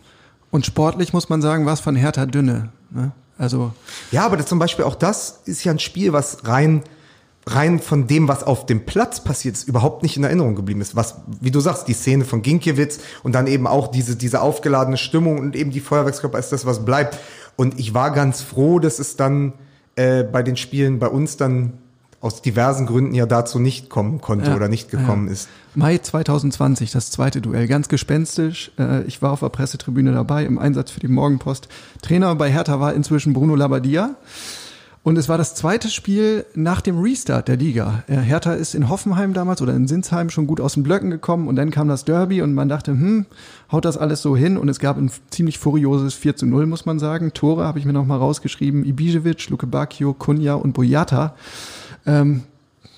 Und sportlich muss man sagen, war es von Hertha dünne. Ne? Also Ja, aber das, zum Beispiel auch das ist ja ein Spiel, was rein rein von dem, was auf dem Platz passiert ist, überhaupt nicht in Erinnerung geblieben ist. Was, wie du sagst, die Szene von Ginkiewicz und dann eben auch diese, diese aufgeladene Stimmung und eben die Feuerwerkskörper ist das, was bleibt. Und ich war ganz froh, dass es dann äh, bei den Spielen bei uns dann aus diversen Gründen ja dazu nicht kommen konnte Ja, oder nicht gekommen ja. ist. Mai 2020, das zweite Duell, ganz gespenstisch. Äh, Ich war auf der Pressetribüne dabei im Einsatz für die Morgenpost. Trainer bei Hertha war inzwischen Bruno Labbadia. Und es war das zweite Spiel nach dem Restart der Liga. Äh, Hertha ist in Hoffenheim damals oder in Sinsheim schon gut aus den Blöcken gekommen und dann kam das Derby und man dachte, hm, haut das alles so hin? Und es gab ein ziemlich furioses 4 zu 0, muss man sagen. Tore habe ich mir noch mal rausgeschrieben. Ibisevic, Luke Bacchio, Kunja und Boyata. Ähm,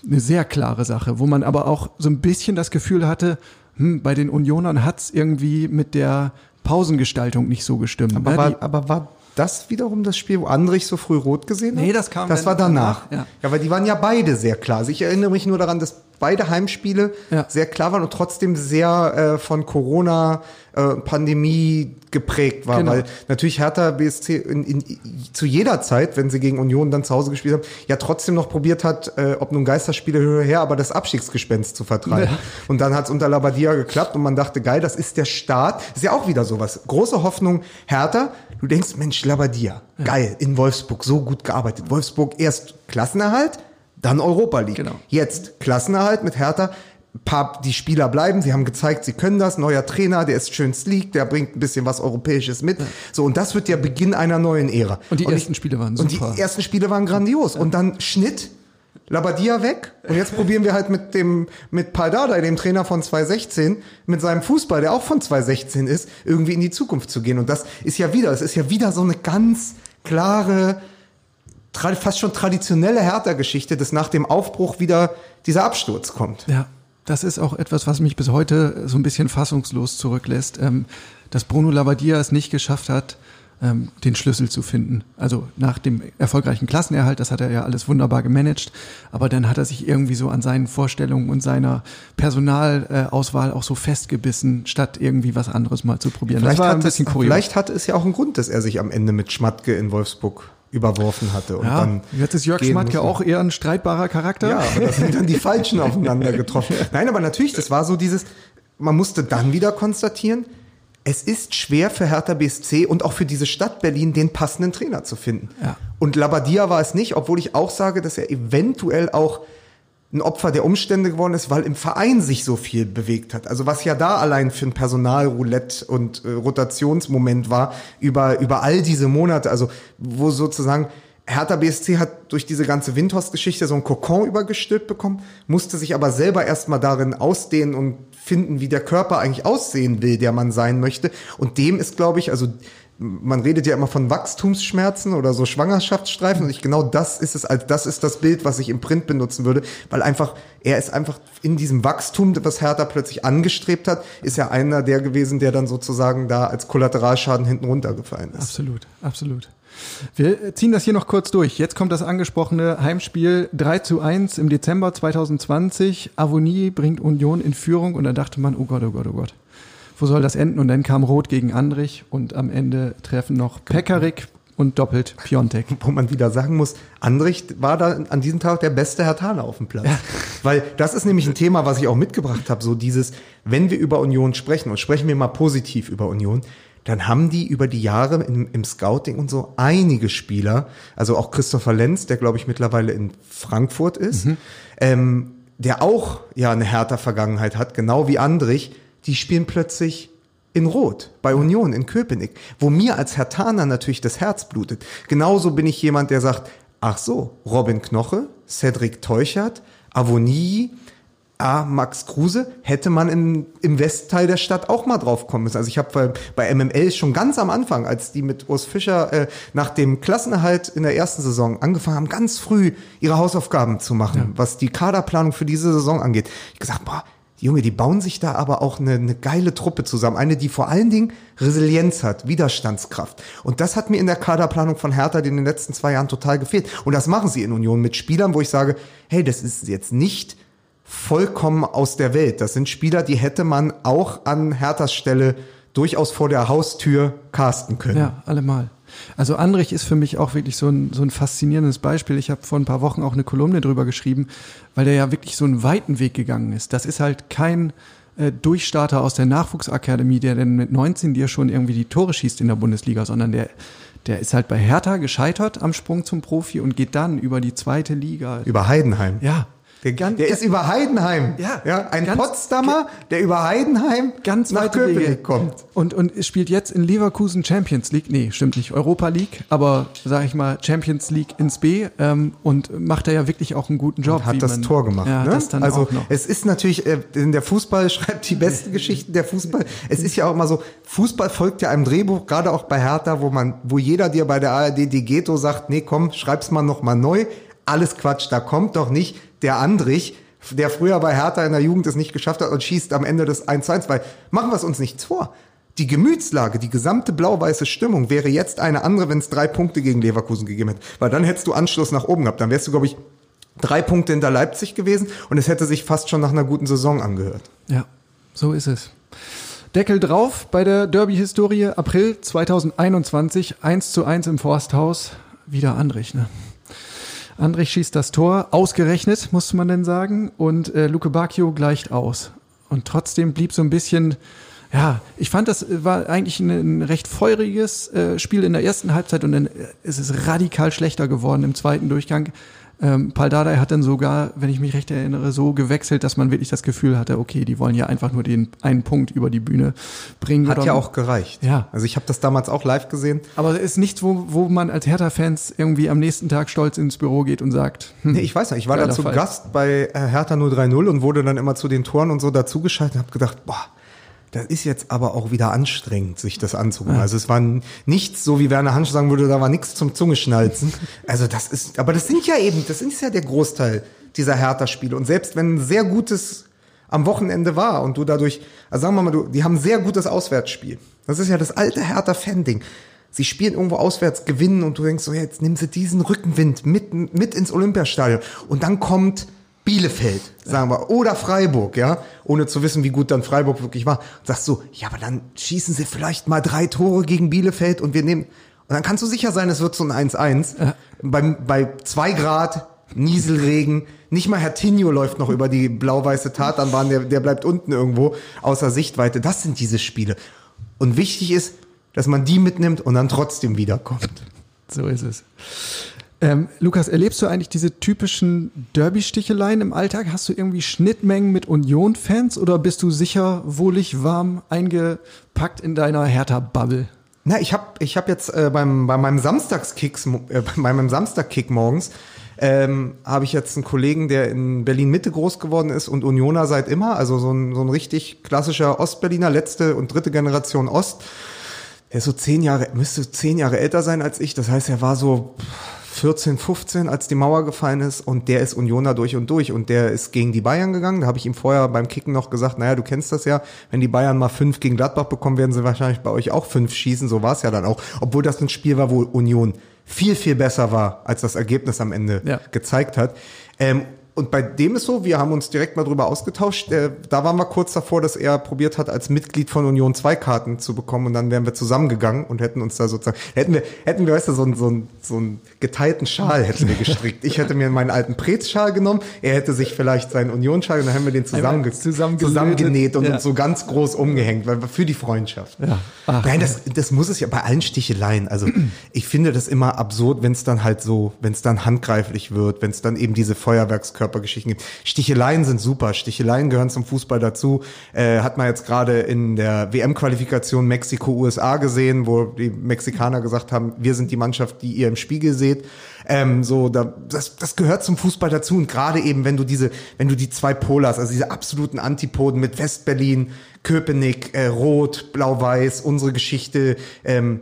eine sehr klare Sache, wo man aber auch so ein bisschen das Gefühl hatte, hm, bei den Unionern hat's irgendwie mit der Pausengestaltung nicht so gestimmt. Aber, ne? war, aber war das wiederum das Spiel, wo Andrich so früh rot gesehen hat? Nee, das kam Das war danach. danach, ja. ja, weil die waren ja beide sehr klar. Also ich erinnere mich nur daran, dass beide Heimspiele Ja. sehr klar waren und trotzdem sehr äh, von Corona, äh, Pandemie geprägt war. Genau. Weil natürlich Hertha BSC in, in, zu jeder Zeit, wenn sie gegen Union dann zu Hause gespielt haben, ja trotzdem noch probiert hat, äh, ob nun Geisterspiele höher her, aber das Abstiegsgespenst zu vertreiben. Ja. Und dann hat es unter Labadia geklappt und man dachte, geil, das ist der Start. Ist ja auch wieder sowas. Große Hoffnung, Hertha. Du denkst, Mensch, Labadia, geil, in Wolfsburg, so gut gearbeitet. Wolfsburg erst Klassenerhalt, dann Europa League. Genau. Jetzt Klassenerhalt mit Hertha. Paar, die Spieler bleiben, sie haben gezeigt, sie können das. Neuer Trainer, der ist schön sleek, der bringt ein bisschen was Europäisches mit. So, und das wird der Beginn einer neuen Ära. Und die ersten Spiele waren Und super. die ersten Spiele waren grandios. Und dann Schnitt, Labadia weg. Und jetzt probieren wir halt mit dem, mit Paldada, dem Trainer von 2016, mit seinem Fußball, der auch von 2016 ist, irgendwie in die Zukunft zu gehen. Und das ist ja wieder, es ist ja wieder so eine ganz klare, fast schon traditionelle Hertha-Geschichte, dass nach dem Aufbruch wieder dieser Absturz kommt. Ja, das ist auch etwas, was mich bis heute so ein bisschen fassungslos zurücklässt, ähm, dass Bruno Labbadia es nicht geschafft hat, ähm, den Schlüssel zu finden. Also nach dem erfolgreichen Klassenerhalt, das hat er ja alles wunderbar gemanagt, aber dann hat er sich irgendwie so an seinen Vorstellungen und seiner Personalauswahl auch so festgebissen, statt irgendwie was anderes mal zu probieren. Vielleicht, das war hat ein bisschen es, vielleicht hatte es ja auch einen Grund, dass er sich am Ende mit Schmatke in Wolfsburg überworfen hatte. Und ja, dann jetzt ist Jörg Schmatke auch eher ein streitbarer Charakter. Ja, aber da sind dann die Falschen aufeinander getroffen. Nein, aber natürlich, das war so dieses, man musste dann wieder konstatieren, es ist schwer für Hertha BSC und auch für diese Stadt Berlin den passenden Trainer zu finden. Ja. Und Labadia war es nicht, obwohl ich auch sage, dass er eventuell auch ein Opfer der Umstände geworden ist, weil im Verein sich so viel bewegt hat. Also was ja da allein für ein Personalroulette und äh, Rotationsmoment war über, über all diese Monate, also wo sozusagen Hertha BSC hat durch diese ganze Windhorst-Geschichte so ein Kokon übergestülpt bekommen, musste sich aber selber erstmal darin ausdehnen und finden, wie der Körper eigentlich aussehen will, der man sein möchte. Und dem ist, glaube ich, also man redet ja immer von Wachstumsschmerzen oder so Schwangerschaftsstreifen und ich genau das ist es, also das ist das Bild, was ich im Print benutzen würde, weil einfach, er ist einfach in diesem Wachstum, was Hertha plötzlich angestrebt hat, ist ja einer der gewesen, der dann sozusagen da als Kollateralschaden hinten runtergefallen ist. Absolut, absolut. Wir ziehen das hier noch kurz durch. Jetzt kommt das angesprochene Heimspiel 3 zu 1 im Dezember 2020. Avonie bringt Union in Führung und da dachte man, oh Gott, oh Gott, oh Gott. Wo soll das enden? Und dann kam Rot gegen Andrich und am Ende treffen noch Pekarik und doppelt Piontek. Wo man wieder sagen muss, Andrich war da an diesem Tag der beste Herr Thaler auf dem Platz. Weil das ist nämlich ein Thema, was ich auch mitgebracht habe, so dieses, wenn wir über Union sprechen und sprechen wir mal positiv über Union, dann haben die über die Jahre im, im Scouting und so einige Spieler, also auch Christopher Lenz, der glaube ich mittlerweile in Frankfurt ist, ähm, der auch ja eine härter Vergangenheit hat, genau wie Andrich, die spielen plötzlich in Rot bei Union in Köpenick, wo mir als Hertaner natürlich das Herz blutet. Genauso bin ich jemand, der sagt, ach so, Robin Knoche, Cedric Teuchert, Avonie, Ah, Max Kruse hätte man im, im Westteil der Stadt auch mal drauf kommen müssen. Also ich habe bei, bei MML schon ganz am Anfang, als die mit Urs Fischer äh, nach dem Klassenerhalt in der ersten Saison angefangen haben, ganz früh ihre Hausaufgaben zu machen, was die Kaderplanung für diese Saison angeht. Ich gesagt, boah, Junge, die bauen sich da aber auch eine, eine geile Truppe zusammen. Eine, die vor allen Dingen Resilienz hat, Widerstandskraft. Und das hat mir in der Kaderplanung von Hertha in den letzten zwei Jahren total gefehlt. Und das machen sie in Union mit Spielern, wo ich sage, hey, das ist jetzt nicht vollkommen aus der Welt. Das sind Spieler, die hätte man auch an Herthas Stelle durchaus vor der Haustür casten können. Ja, allemal. Also Andrich ist für mich auch wirklich so ein, so ein faszinierendes Beispiel. Ich habe vor ein paar Wochen auch eine Kolumne drüber geschrieben, weil der ja wirklich so einen weiten Weg gegangen ist. Das ist halt kein äh, Durchstarter aus der Nachwuchsakademie, der dann mit 19 dir schon irgendwie die Tore schießt in der Bundesliga, sondern der, der ist halt bei Hertha gescheitert am Sprung zum Profi und geht dann über die zweite Liga. Über Heidenheim. Ja. Der, Ganz- der ist über Heidenheim. Ja, ja ein ganz- Potsdamer, der über Heidenheim ganz nach Köpenick Wege. kommt. Und, und spielt jetzt in Leverkusen Champions League. Nee, stimmt nicht. Europa League, aber sage ich mal Champions League ins B ähm, und macht da ja wirklich auch einen guten Job. hat wie das man- Tor gemacht. Ja, ne? das dann also auch noch. es ist natürlich, äh, denn der Fußball schreibt die besten Geschichten der Fußball. Es ist ja auch immer so, Fußball folgt ja einem Drehbuch, gerade auch bei Hertha, wo man, wo jeder dir bei der ARD Digeto sagt, nee, komm, schreib's mal noch mal neu. Alles Quatsch, da kommt doch nicht der Andrich, der früher bei Hertha in der Jugend es nicht geschafft hat und schießt am Ende des 1-1, weil machen wir es uns nichts vor. Die Gemütslage, die gesamte blau-weiße Stimmung wäre jetzt eine andere, wenn es drei Punkte gegen Leverkusen gegeben hätte. Weil dann hättest du Anschluss nach oben gehabt. Dann wärst du, glaube ich, drei Punkte hinter Leipzig gewesen und es hätte sich fast schon nach einer guten Saison angehört. Ja, so ist es. Deckel drauf bei der Derby-Historie. April 2021, 1 zu 1 im Forsthaus. Wieder Andrich, ne? Andrich schießt das Tor, ausgerechnet, musste man denn sagen. Und äh, Luke Bacchio gleicht aus. Und trotzdem blieb so ein bisschen, ja, ich fand, das war eigentlich ein, ein recht feuriges äh, Spiel in der ersten Halbzeit und dann ist es radikal schlechter geworden im zweiten Durchgang. Ähm, Paul Dardai hat dann sogar, wenn ich mich recht erinnere, so gewechselt, dass man wirklich das Gefühl hatte, okay, die wollen ja einfach nur den einen Punkt über die Bühne bringen. Hat ja auch gereicht. Ja. Also ich habe das damals auch live gesehen. Aber es ist nichts, wo, wo man als Hertha-Fans irgendwie am nächsten Tag stolz ins Büro geht und sagt, hm, Nee, ich weiß nicht, ich war da zu. Gast bei äh, Hertha 030 und wurde dann immer zu den Toren und so dazugeschaltet und habe gedacht, boah, das ist jetzt aber auch wieder anstrengend, sich das anzugucken. Also es war nichts, so wie Werner Hansch sagen würde, da war nichts zum Zungeschnalzen. Also das ist, aber das sind ja eben, das ist ja der Großteil dieser Hertha-Spiele. Und selbst wenn ein sehr gutes am Wochenende war und du dadurch, also sagen wir mal, du, die haben ein sehr gutes Auswärtsspiel. Das ist ja das alte Hertha-Fan-Ding. sie spielen irgendwo auswärts, gewinnen und du denkst so, jetzt nehmen sie diesen Rückenwind mit, mit ins Olympiastadion und dann kommt Bielefeld, sagen wir, oder Freiburg, ja, ohne zu wissen, wie gut dann Freiburg wirklich war. Und sagst so, ja, aber dann schießen sie vielleicht mal drei Tore gegen Bielefeld und wir nehmen, und dann kannst du sicher sein, es wird so ein 1-1. Ja. Beim, bei zwei Grad, Nieselregen, nicht mal Herr Tinio läuft noch über die blau-weiße Tatanbahn, der, der bleibt unten irgendwo außer Sichtweite. Das sind diese Spiele. Und wichtig ist, dass man die mitnimmt und dann trotzdem wiederkommt. So ist es. Ähm, Lukas, erlebst du eigentlich diese typischen Derby-Sticheleien im Alltag? Hast du irgendwie Schnittmengen mit Union-Fans oder bist du sicher wohlig warm eingepackt in deiner Hertha-Bubble? Na, ich habe ich hab jetzt äh, beim, bei meinem Samstagskicks, äh, bei meinem Samstagkick morgens ähm, habe ich jetzt einen Kollegen, der in Berlin Mitte groß geworden ist und Unioner seit immer, also so ein, so ein richtig klassischer Ostberliner, letzte und dritte Generation Ost. Der ist so zehn Jahre, müsste zehn Jahre älter sein als ich. Das heißt, er war so 14, 15, als die Mauer gefallen ist und der ist Unioner durch und durch und der ist gegen die Bayern gegangen. Da habe ich ihm vorher beim Kicken noch gesagt, naja, du kennst das ja, wenn die Bayern mal fünf gegen Gladbach bekommen, werden sie wahrscheinlich bei euch auch fünf schießen. So war es ja dann auch, obwohl das ein Spiel war, wo Union viel, viel besser war, als das Ergebnis am Ende ja. gezeigt hat. Ähm, und bei dem ist so, wir haben uns direkt mal drüber ausgetauscht. Äh, da waren wir kurz davor, dass er probiert hat, als Mitglied von Union zwei Karten zu bekommen. Und dann wären wir zusammengegangen und hätten uns da sozusagen, hätten wir, hätten wir, weißt du, so, einen, so, einen, so einen geteilten Schal hätten wir gestrickt. Ich hätte mir meinen alten Prez-Schal genommen, er hätte sich vielleicht seinen Union-Schal und dann haben wir den zusammen, zusammen zusammengenäht und ja. uns so ganz groß umgehängt, weil für die Freundschaft. Ja. Ach, Nein, das, das muss es ja bei allen Sticheleien. Also ich finde das immer absurd, wenn es dann halt so, wenn es dann handgreiflich wird, wenn es dann eben diese Feuerwerkskörper Körpergeschichten gibt. Sticheleien sind super. Sticheleien gehören zum Fußball dazu. Äh, hat man jetzt gerade in der WM-Qualifikation Mexiko-USA gesehen, wo die Mexikaner gesagt haben, wir sind die Mannschaft, die ihr im Spiegel seht. Ähm, so, da, das, das gehört zum Fußball dazu. Und gerade eben, wenn du diese, wenn du die zwei Polars, also diese absoluten Antipoden mit Westberlin, Köpenick, äh, Rot, Blau-Weiß, unsere Geschichte, ähm,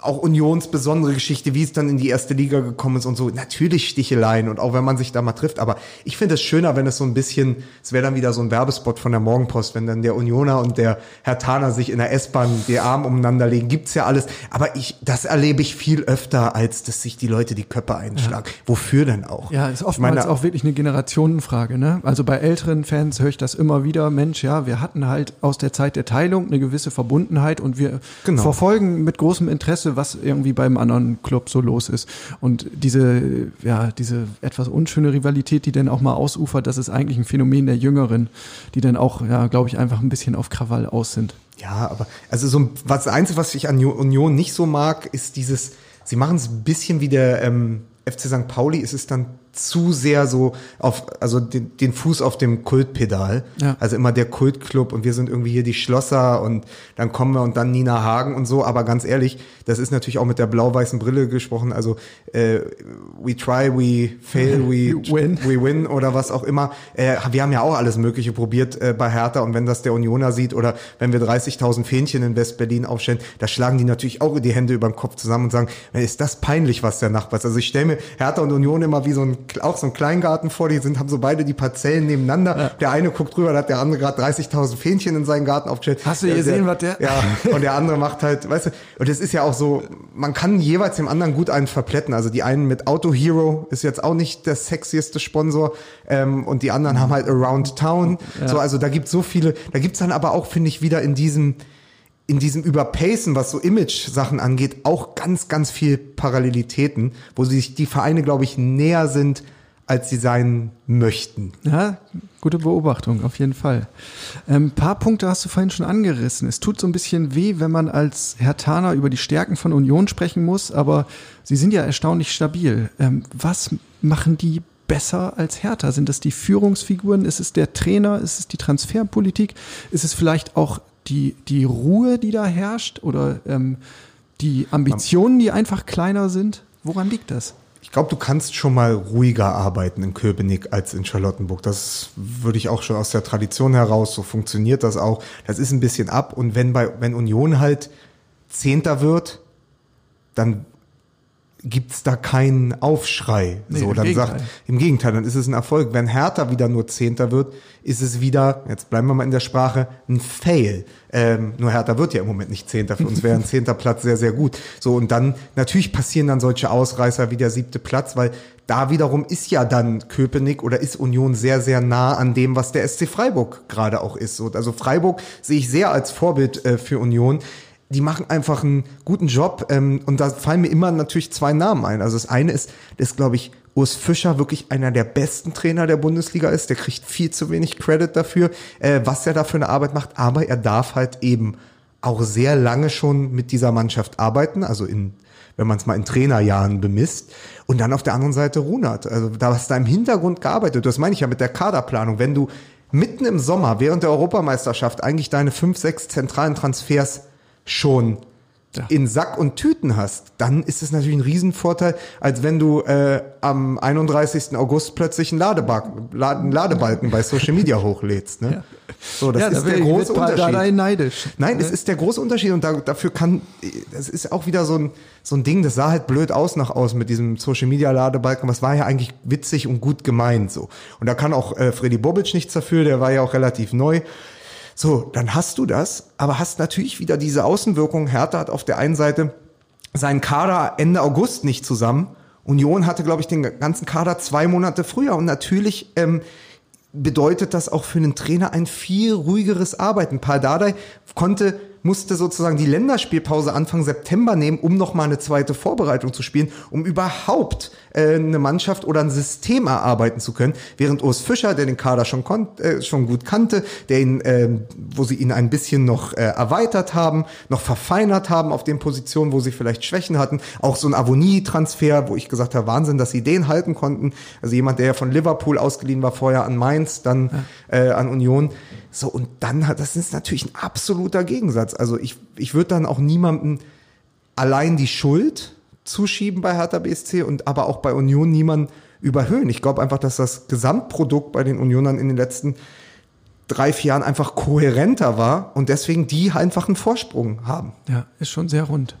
auch Unions besondere Geschichte, wie es dann in die erste Liga gekommen ist und so. Natürlich Sticheleien und auch wenn man sich da mal trifft. Aber ich finde es schöner, wenn es so ein bisschen, es wäre dann wieder so ein Werbespot von der Morgenpost, wenn dann der Unioner und der Herr Taner sich in der S-Bahn die Arme umeinander legen. Gibt's ja alles. Aber ich, das erlebe ich viel öfter, als dass sich die Leute die Köpfe einschlagen. Ja. Wofür denn auch? Ja, ist oftmals meine, auch wirklich eine Generationenfrage. Ne? Also bei älteren Fans höre ich das immer wieder. Mensch, ja, wir hatten halt aus der Zeit der Teilung eine gewisse Verbundenheit und wir genau. verfolgen mit großem Interesse, was irgendwie beim anderen Club so los ist. Und diese, ja, diese etwas unschöne Rivalität, die dann auch mal ausufert, das ist eigentlich ein Phänomen der Jüngeren, die dann auch, ja, glaube ich, einfach ein bisschen auf Krawall aus sind. Ja, aber also so was das Einzige, was ich an Union nicht so mag, ist dieses, sie machen es ein bisschen wie der ähm, FC St. Pauli, ist es dann zu sehr so auf, also den, den Fuß auf dem Kultpedal. Ja. Also immer der Kultclub und wir sind irgendwie hier die Schlosser und dann kommen wir und dann Nina Hagen und so. Aber ganz ehrlich, das ist natürlich auch mit der blau-weißen Brille gesprochen. Also äh, we try, we fail, we win. we win oder was auch immer. Äh, wir haben ja auch alles Mögliche probiert äh, bei Hertha und wenn das der Unioner sieht oder wenn wir 30.000 Fähnchen in West-Berlin aufstellen, da schlagen die natürlich auch die Hände über den Kopf zusammen und sagen, ist das peinlich, was der Nachbar ist. Also ich stelle mir Hertha und Union immer wie so ein auch so ein Kleingarten vor, die sind, haben so beide die Parzellen nebeneinander. Ja. Der eine guckt rüber, da hat der andere gerade 30.000 Fähnchen in seinen Garten aufgestellt. Hast du gesehen, der, was der? Ja, und der andere macht halt, weißt du, und es ist ja auch so, man kann jeweils dem anderen gut einen verpletten. Also die einen mit Auto Hero ist jetzt auch nicht der sexieste Sponsor ähm, und die anderen haben halt Around Town. Ja. So, also da gibt so viele, da gibt's dann aber auch, finde ich, wieder in diesem in diesem Überpacen, was so Image-Sachen angeht, auch ganz, ganz viel Parallelitäten, wo sich die Vereine, glaube ich, näher sind, als sie sein möchten. Ja, gute Beobachtung, auf jeden Fall. Ein ähm, paar Punkte hast du vorhin schon angerissen. Es tut so ein bisschen weh, wenn man als Herr Taner über die Stärken von Union sprechen muss, aber sie sind ja erstaunlich stabil. Ähm, was machen die besser als Hertha? Sind das die Führungsfiguren? Ist es der Trainer? Ist es die Transferpolitik? Ist es vielleicht auch die, die Ruhe, die da herrscht oder ähm, die Ambitionen, die einfach kleiner sind? Woran liegt das? Ich glaube, du kannst schon mal ruhiger arbeiten in Köpenick als in Charlottenburg. Das würde ich auch schon aus der Tradition heraus, so funktioniert das auch. Das ist ein bisschen ab und wenn bei, wenn Union halt Zehnter wird, dann gibt's da keinen Aufschrei. Nee, so, dann Gegenteil. sagt, im Gegenteil, dann ist es ein Erfolg. Wenn Hertha wieder nur Zehnter wird, ist es wieder, jetzt bleiben wir mal in der Sprache, ein Fail. Ähm, nur Hertha wird ja im Moment nicht Zehnter. Für uns wäre ein zehnter Platz sehr, sehr gut. So, und dann, natürlich passieren dann solche Ausreißer wie der siebte Platz, weil da wiederum ist ja dann Köpenick oder ist Union sehr, sehr nah an dem, was der SC Freiburg gerade auch ist. So, also Freiburg sehe ich sehr als Vorbild äh, für Union die machen einfach einen guten Job ähm, und da fallen mir immer natürlich zwei Namen ein. Also das eine ist, das glaube ich, Urs Fischer wirklich einer der besten Trainer der Bundesliga ist. Der kriegt viel zu wenig Credit dafür, äh, was er da für eine Arbeit macht. Aber er darf halt eben auch sehr lange schon mit dieser Mannschaft arbeiten, also in wenn man es mal in Trainerjahren bemisst. Und dann auf der anderen Seite Runert. Also da hast du da im Hintergrund gearbeitet. Das meine ich ja mit der Kaderplanung. Wenn du mitten im Sommer während der Europameisterschaft eigentlich deine fünf, sechs zentralen Transfers schon Ja. in Sack und Tüten hast, dann ist es natürlich ein Riesenvorteil, als wenn du äh, am 31. August plötzlich einen, Ladebalken, Lade- einen Ladebalken bei Social Media hochlädst. Ne? So, das ja, ist da der große Unterschied. Dardai neidisch. Nein, es ist der große Unterschied und da, dafür kann, das ist auch wieder so ein, so ein Ding, das sah halt blöd aus nach außen mit diesem Social Media Ladebalken, es war ja eigentlich witzig und gut gemeint so. Und da kann auch äh, Freddy Bobic nichts dafür, der war ja auch relativ neu. So, dann hast du das, aber hast natürlich wieder diese Außenwirkung. Hertha hat auf der einen Seite seinen Kader Ende August nicht zusammen. Union hatte, glaube ich, den ganzen Kader zwei Monate früher. Und natürlich ähm, bedeutet das auch für einen Trainer ein viel ruhigeres Arbeiten. Paul Dardai konnte musste sozusagen die Länderspielpause Anfang September nehmen, um noch mal eine zweite Vorbereitung zu spielen, um überhaupt äh, eine Mannschaft oder ein System erarbeiten zu können. Während Urs Fischer, der den Kader schon, äh, schon gut kannte, der ihn, äh, wo sie ihn ein bisschen noch äh, erweitert haben, noch verfeinert haben auf den Positionen, wo sie vielleicht Schwächen hatten. Auch so ein Avonie-Transfer, wo ich gesagt habe, Wahnsinn, dass sie den halten konnten. Also jemand, der ja von Liverpool ausgeliehen war, vorher an Mainz, dann äh, an Union. So, und dann hat, das ist natürlich ein absoluter Gegensatz. Also ich, ich würde dann auch niemandem allein die Schuld zuschieben bei Hertha BSC und aber auch bei Union niemand überhöhen. Ich glaube einfach, dass das Gesamtprodukt bei den Unionern in den letzten drei, vier Jahren einfach kohärenter war und deswegen die einfach einen Vorsprung haben. Ja, ist schon sehr rund.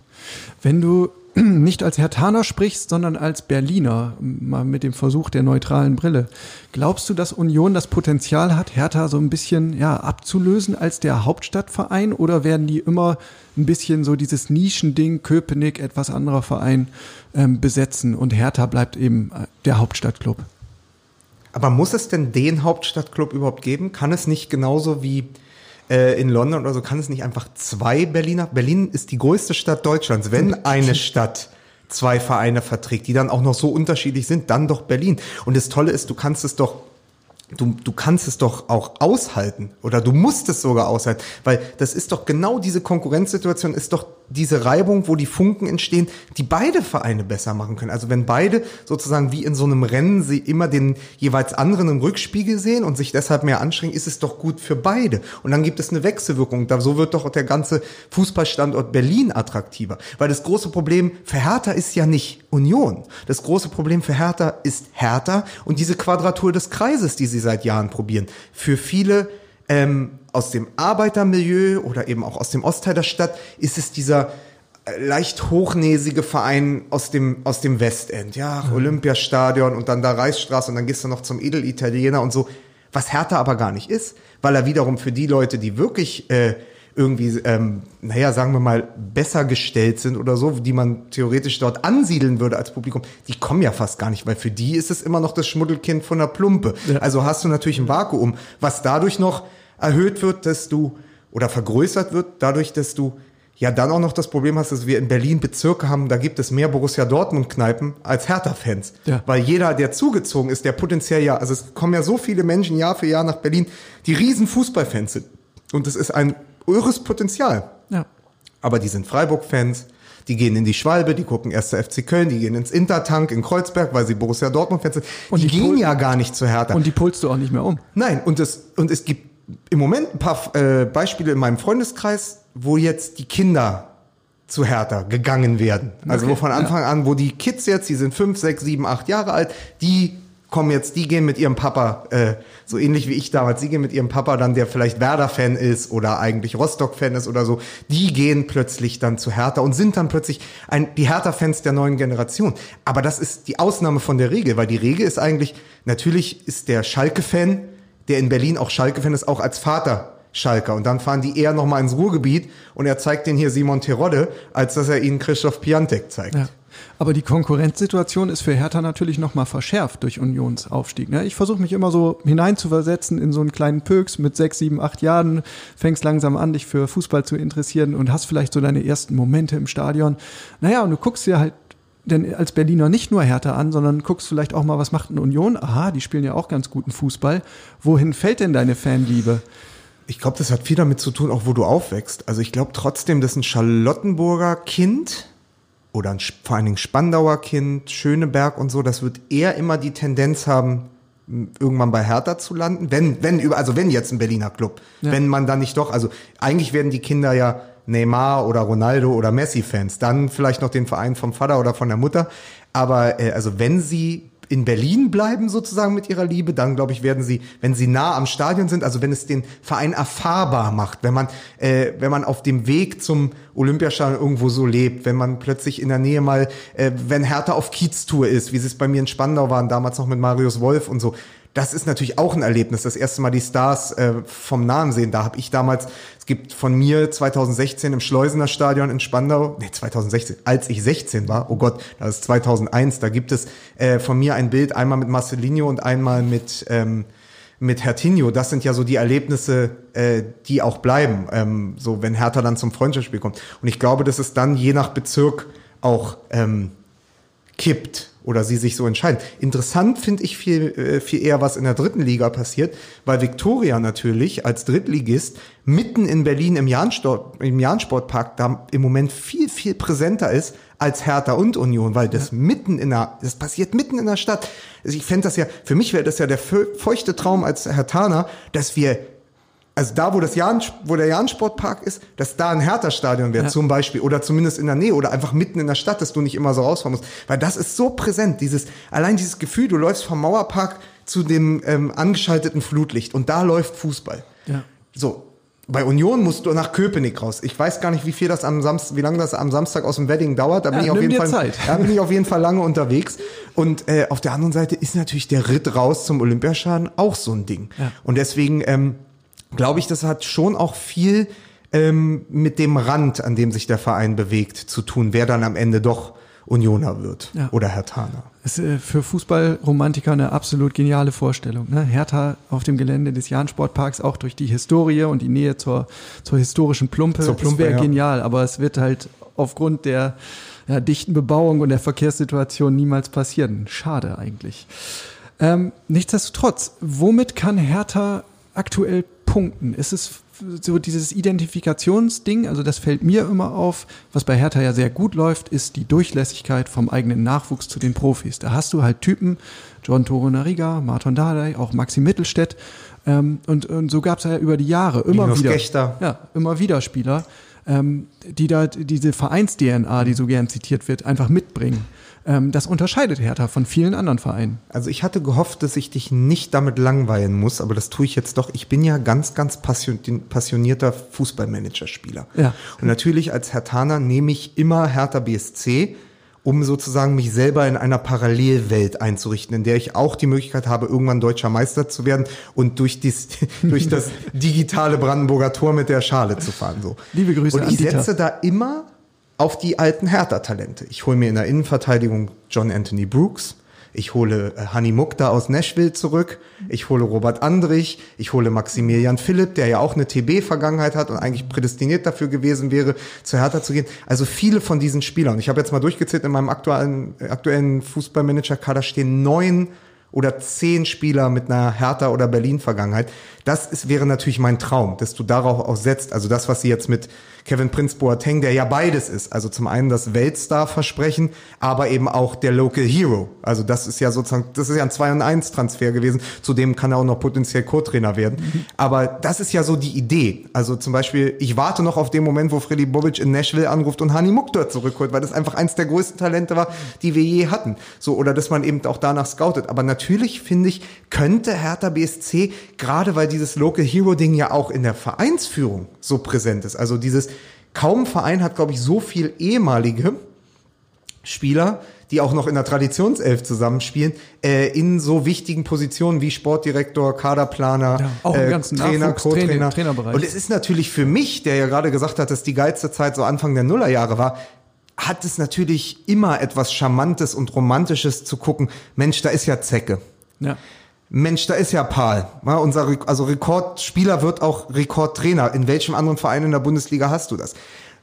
Wenn du nicht als Hertaner sprichst, sondern als Berliner, mal mit dem Versuch der neutralen Brille. Glaubst du, dass Union das Potenzial hat, Hertha so ein bisschen ja, abzulösen als der Hauptstadtverein oder werden die immer ein bisschen so dieses Nischending, Köpenick, etwas anderer Verein ähm, besetzen und Hertha bleibt eben äh, der Hauptstadtclub? Aber muss es denn den Hauptstadtclub überhaupt geben? Kann es nicht genauso wie äh, in London oder so, kann es nicht einfach zwei Berliner? Berlin ist die größte Stadt Deutschlands. Wenn eine Stadt zwei Vereine verträgt, die dann auch noch so unterschiedlich sind, dann doch Berlin. Und das Tolle ist, du kannst es doch Du, du kannst es doch auch aushalten oder du musst es sogar aushalten, weil das ist doch genau diese Konkurrenzsituation, ist doch diese Reibung, wo die Funken entstehen, die beide Vereine besser machen können. Also wenn beide sozusagen wie in so einem Rennen sie immer den jeweils anderen im Rückspiegel sehen und sich deshalb mehr anstrengen, ist es doch gut für beide. Und dann gibt es eine Wechselwirkung. Da, so wird doch der ganze Fußballstandort Berlin attraktiver. Weil das große Problem für Hertha ist ja nicht Union. Das große Problem für Hertha ist Hertha und diese Quadratur des Kreises, die sie seit Jahren probieren. Für viele ähm, aus dem Arbeitermilieu oder eben auch aus dem Ostteil der Stadt ist es dieser äh, leicht hochnäsige Verein aus dem, aus dem Westend. Ja, Olympiastadion und dann da Reichsstraße und dann gehst du noch zum Edelitaliener und so. Was Hertha aber gar nicht ist, weil er wiederum für die Leute, die wirklich äh, irgendwie, ähm, naja, sagen wir mal, besser gestellt sind oder so, die man theoretisch dort ansiedeln würde als Publikum, die kommen ja fast gar nicht, weil für die ist es immer noch das Schmuddelkind von der Plumpe. Ja. Also hast du natürlich ein Vakuum, was dadurch noch erhöht wird, dass du, oder vergrößert wird, dadurch, dass du ja dann auch noch das Problem hast, dass wir in Berlin Bezirke haben, da gibt es mehr Borussia Dortmund-Kneipen als Hertha-Fans. Ja. Weil jeder, der zugezogen ist, der potenziell ja, also es kommen ja so viele Menschen Jahr für Jahr nach Berlin, die riesen Fußballfans sind. Und es ist ein irres Potenzial. Ja. Aber die sind Freiburg-Fans, die gehen in die Schwalbe, die gucken erst der FC Köln, die gehen ins Intertank in Kreuzberg, weil sie Borussia Dortmund-Fans sind. Und die, die gehen ja gar nicht zu Hertha. Und die pulst du auch nicht mehr um. Nein, und es, und es gibt im Moment ein paar äh, Beispiele in meinem Freundeskreis, wo jetzt die Kinder zu Hertha gegangen werden. Also Okay, wo von Anfang an, wo die Kids jetzt, die sind fünf, sechs, sieben, acht Jahre alt, die kommen jetzt, die gehen mit ihrem Papa, äh, so ähnlich wie ich damals, die gehen mit ihrem Papa dann, der vielleicht Werder-Fan ist oder eigentlich Rostock-Fan ist oder so, die gehen plötzlich dann zu Hertha und sind dann plötzlich ein, die Hertha-Fans der neuen Generation. Aber das ist die Ausnahme von der Regel, weil die Regel ist eigentlich, natürlich ist der Schalke-Fan, der in Berlin auch Schalke-Fan ist, auch als Vater Schalker. Und dann fahren die eher nochmal ins Ruhrgebiet und er zeigt den hier Simon Terodde, als dass er ihnen Christoph Piantek zeigt. Ja. Aber die Konkurrenzsituation ist für Hertha natürlich nochmal verschärft durch Unionsaufstieg. Ne? Ich versuche mich immer so hineinzuversetzen in so einen kleinen Pöks mit sechs, sieben, acht Jahren, fängst langsam an, dich für Fußball zu interessieren und hast vielleicht so deine ersten Momente im Stadion. Naja, und du guckst dir halt denn als Berliner nicht nur Hertha an, sondern guckst vielleicht auch mal, was macht eine Union? Aha, die spielen ja auch ganz guten Fußball. Wohin fällt denn deine Fanliebe? Ich glaube, das hat viel damit zu tun, auch wo du aufwächst. Also ich glaube trotzdem, dass ein Charlottenburger Kind oder ein, vor allen Dingen Spandauer Kind, Schöneberg und so, das wird eher immer die Tendenz haben, irgendwann bei Hertha zu landen, wenn, wenn, also wenn jetzt ein Berliner Club, ja. wenn man dann nicht doch, also eigentlich werden die Kinder ja Neymar oder Ronaldo oder Messi-Fans, dann vielleicht noch den Verein vom Vater oder von der Mutter, aber äh, also wenn sie in Berlin bleiben sozusagen mit ihrer Liebe, dann glaube ich werden sie, wenn sie nah am Stadion sind, also wenn es den Verein erfahrbar macht, wenn man äh, wenn man auf dem Weg zum Olympiastadion irgendwo so lebt, wenn man plötzlich in der Nähe mal, äh, wenn Hertha auf Kieztour ist, wie sie es bei mir in Spandau waren, damals noch mit Marius Wolf und so, das ist natürlich auch ein Erlebnis, das erste Mal die Stars äh, vom Nahen sehen. Da habe ich damals, es gibt von mir 2016 im Schleusener Stadion in Spandau, nee 2016, als ich 16 war, oh Gott, das ist 2001, da gibt es äh, von mir ein Bild, einmal mit Marcelinho und einmal mit ähm, mit Hertinho, das sind ja so die Erlebnisse, äh, die auch bleiben, ähm, so wenn Hertha dann zum Freundschaftsspiel kommt. Und ich glaube, dass es dann je nach Bezirk auch ähm, kippt oder sie sich so entscheiden. Interessant finde ich viel, äh, viel eher, was in der dritten Liga passiert, weil Viktoria natürlich als Drittligist mitten in Berlin im Jahnsport, im Jahnsportpark da im Moment viel, viel präsenter ist als Hertha und Union, weil das ja. mitten in der, das passiert mitten in der Stadt. Also ich fände das ja, für mich wäre das ja der feuchte Traum als Hertaner, dass wir also da, wo das Jahn, wo der Jahn-Sportpark ist, dass da ein Hertha-Stadion wäre ja. zum Beispiel oder zumindest in der Nähe oder einfach mitten in der Stadt, dass du nicht immer so rausfahren musst, weil das ist so präsent, dieses allein dieses Gefühl, du läufst vom Mauerpark zu dem ähm, angeschalteten Flutlicht und da läuft Fußball. Ja. So. Bei Union musst du nach Köpenick raus. Ich weiß gar nicht, wie viel das am Samstag, wie lange das am Samstag aus dem Wedding dauert. Da bin ja, ich auf jeden Fall, Zeit. da bin ich auf jeden Fall lange unterwegs. Und äh, auf der anderen Seite ist natürlich der Ritt raus zum Olympiaschaden auch so ein Ding. Ja. Und deswegen ähm, glaube ich, das hat schon auch viel ähm, mit dem Rand, an dem sich der Verein bewegt, zu tun, wer dann am Ende doch Unioner wird ja. oder Herthaner. Das ist äh, für Fußballromantiker eine absolut geniale Vorstellung. Ne? Hertha auf dem Gelände des Jahn-Sportparks, auch durch die Historie und die Nähe zur, zur historischen Plumpe. Zur Plumpe das wäre ja. genial, aber es wird halt aufgrund der ja, dichten Bebauung und der Verkehrssituation niemals passieren. Schade eigentlich. Ähm, nichtsdestotrotz, womit kann Hertha aktuell punkten? Ist es so dieses Identifikationsding, also das fällt mir immer auf, was bei Hertha ja sehr gut läuft, ist die Durchlässigkeit vom eigenen Nachwuchs zu den Profis. Da hast du halt Typen, John Toro Nariga, Martin Dardai, auch Maxi Mittelstädt ähm, und, und so gab es ja über die Jahre immer Linus wieder, Gechter. ja, immer wieder Spieler, ähm, die da diese Vereins-DNA, die so gern zitiert wird, einfach mitbringen. Ähm, das unterscheidet Hertha von vielen anderen Vereinen. Also ich hatte gehofft, dass ich dich nicht damit langweilen muss, aber das tue ich jetzt doch. Ich bin ja ganz, ganz passionierter Fußballmanager-Spieler. Ja. Und natürlich als Hertaner nehme ich immer Hertha BSC, um sozusagen mich selber in einer Parallelwelt einzurichten, in der ich auch die Möglichkeit habe, irgendwann deutscher Meister zu werden und durch, dies, durch das digitale Brandenburger Tor mit der Schale zu fahren. So. Liebe Grüße. Und ich setze da immer auf die alten Hertha-Talente. Ich hole mir in der Innenverteidigung John Anthony Brooks. Ich hole äh, Hani Mukta aus Nashville zurück. Ich hole Robert Andrich. Ich hole Maximilian Philipp, der ja auch eine TB-Vergangenheit hat und eigentlich prädestiniert dafür gewesen wäre, zu Hertha zu gehen. Also viele von diesen Spielern. Ich habe jetzt mal durchgezählt, in meinem aktuellen, aktuellen Fußballmanager-Kader stehen neun oder zehn Spieler mit einer Hertha- oder Berlin-Vergangenheit. Das ist, wäre natürlich mein Traum, dass du darauf auch setzt. Also das, was sie jetzt mit Kevin Prince Boateng, der ja beides ist. Also zum einen das Weltstar-Versprechen, aber eben auch der Local Hero. Also das ist ja sozusagen, das ist ja ein 2 und 1 Transfer gewesen. Zudem kann er auch noch potenziell Co-Trainer werden. Aber das ist ja so die Idee. Also zum Beispiel, ich warte noch auf den Moment, wo Freddy Bobic in Nashville anruft und Hani Mukdor zurückholt, weil das einfach eins der größten Talente war, die wir je hatten. So, oder dass man eben auch danach scoutet. Aber natürlich finde ich, könnte Hertha BSC, gerade weil dieses Local Hero Ding ja auch in der Vereinsführung so präsent ist, also dieses, kaum Verein hat, glaube ich, so viel ehemalige Spieler, die auch noch in der Traditionself zusammenspielen, äh, in so wichtigen Positionen wie Sportdirektor, Kaderplaner, Ja, auch äh, Trainer, Co-Trainer. Trainerbereich. Und es ist natürlich für mich, der ja gerade gesagt hat, dass die geilste Zeit so Anfang der Nullerjahre war, hat es natürlich immer etwas Charmantes und Romantisches zu gucken. Mensch, da ist ja Zecke. Ja. Mensch, da ist ja Paul. Ja, unser also Rekordspieler wird auch Rekordtrainer. In welchem anderen Verein in der Bundesliga hast du das?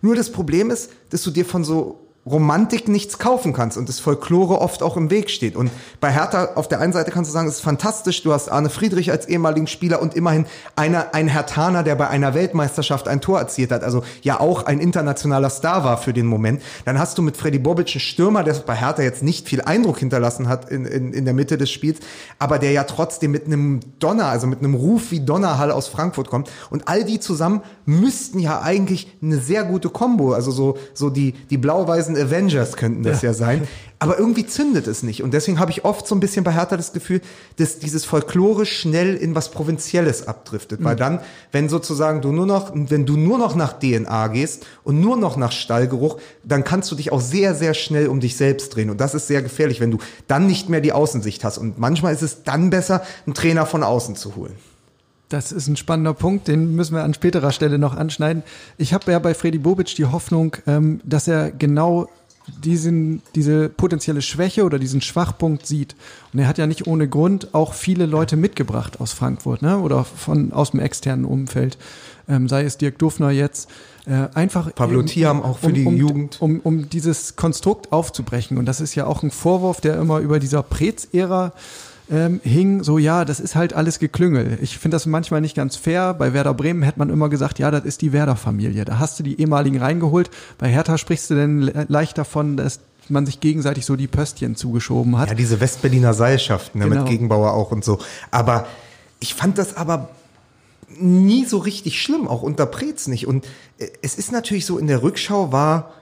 Nur das Problem ist, dass du dir von so Romantik nichts kaufen kannst und das Folklore oft auch im Weg steht. Und bei Hertha auf der einen Seite kannst du sagen, es ist fantastisch, du hast Arne Friedrich als ehemaligen Spieler und immerhin einer, ein Hertaner, der bei einer Weltmeisterschaft ein Tor erzielt hat, also ja auch ein internationaler Star war für den Moment. Dann hast du mit Freddy Bobic einen Stürmer, der bei Hertha jetzt nicht viel Eindruck hinterlassen hat in, in, in der Mitte des Spiels, aber der ja trotzdem mit einem Donner, also mit einem Ruf wie Donnerhall aus Frankfurt kommt. Und all die zusammen müssten ja eigentlich eine sehr gute Kombo, also so, so die, die blau-weißen Avengers könnten das ja. sein. Aber irgendwie zündet es nicht. Und deswegen habe ich oft so ein bisschen bei Hertha das Gefühl, dass dieses Folklore schnell in was Provinzielles abdriftet. Weil dann, wenn sozusagen du nur noch, wenn du nur noch nach DNA gehst und nur noch nach Stallgeruch, dann kannst du dich auch sehr, sehr schnell um dich selbst drehen. Und das ist sehr gefährlich, wenn du dann nicht mehr die Außensicht hast. Und manchmal ist es dann besser, einen Trainer von außen zu holen. Das ist ein spannender Punkt, den müssen wir an späterer Stelle noch anschneiden. Ich habe ja bei Freddy Bobic die Hoffnung, ähm, dass er genau diesen, diese potenzielle Schwäche oder diesen Schwachpunkt sieht. Und er hat ja nicht ohne Grund auch viele Leute mitgebracht aus Frankfurt, ne? Oder von aus dem externen Umfeld. Ähm, sei es Dirk Dufner jetzt. Äh, einfach Pablo eben, Thiam auch für um, die um, Jugend. Um, um dieses Konstrukt aufzubrechen. Und das ist ja auch ein Vorwurf, der immer über dieser Prez-Ära ähm, hing, so ja, das ist halt alles Geklüngel. Ich finde das manchmal nicht ganz fair. Bei Werder Bremen hätte man immer gesagt, ja, das ist die Werder-Familie. Da hast du die ehemaligen reingeholt. Bei Hertha sprichst du denn le- leicht davon, dass man sich gegenseitig so die Pöstchen zugeschoben hat. Ja, diese Westberliner Seilschaften ne, Genau. mit Gegenbauer auch und so. Aber ich fand das aber nie so richtig schlimm, auch unter Preetz nicht. Und äh, es ist natürlich so, in der Rückschau war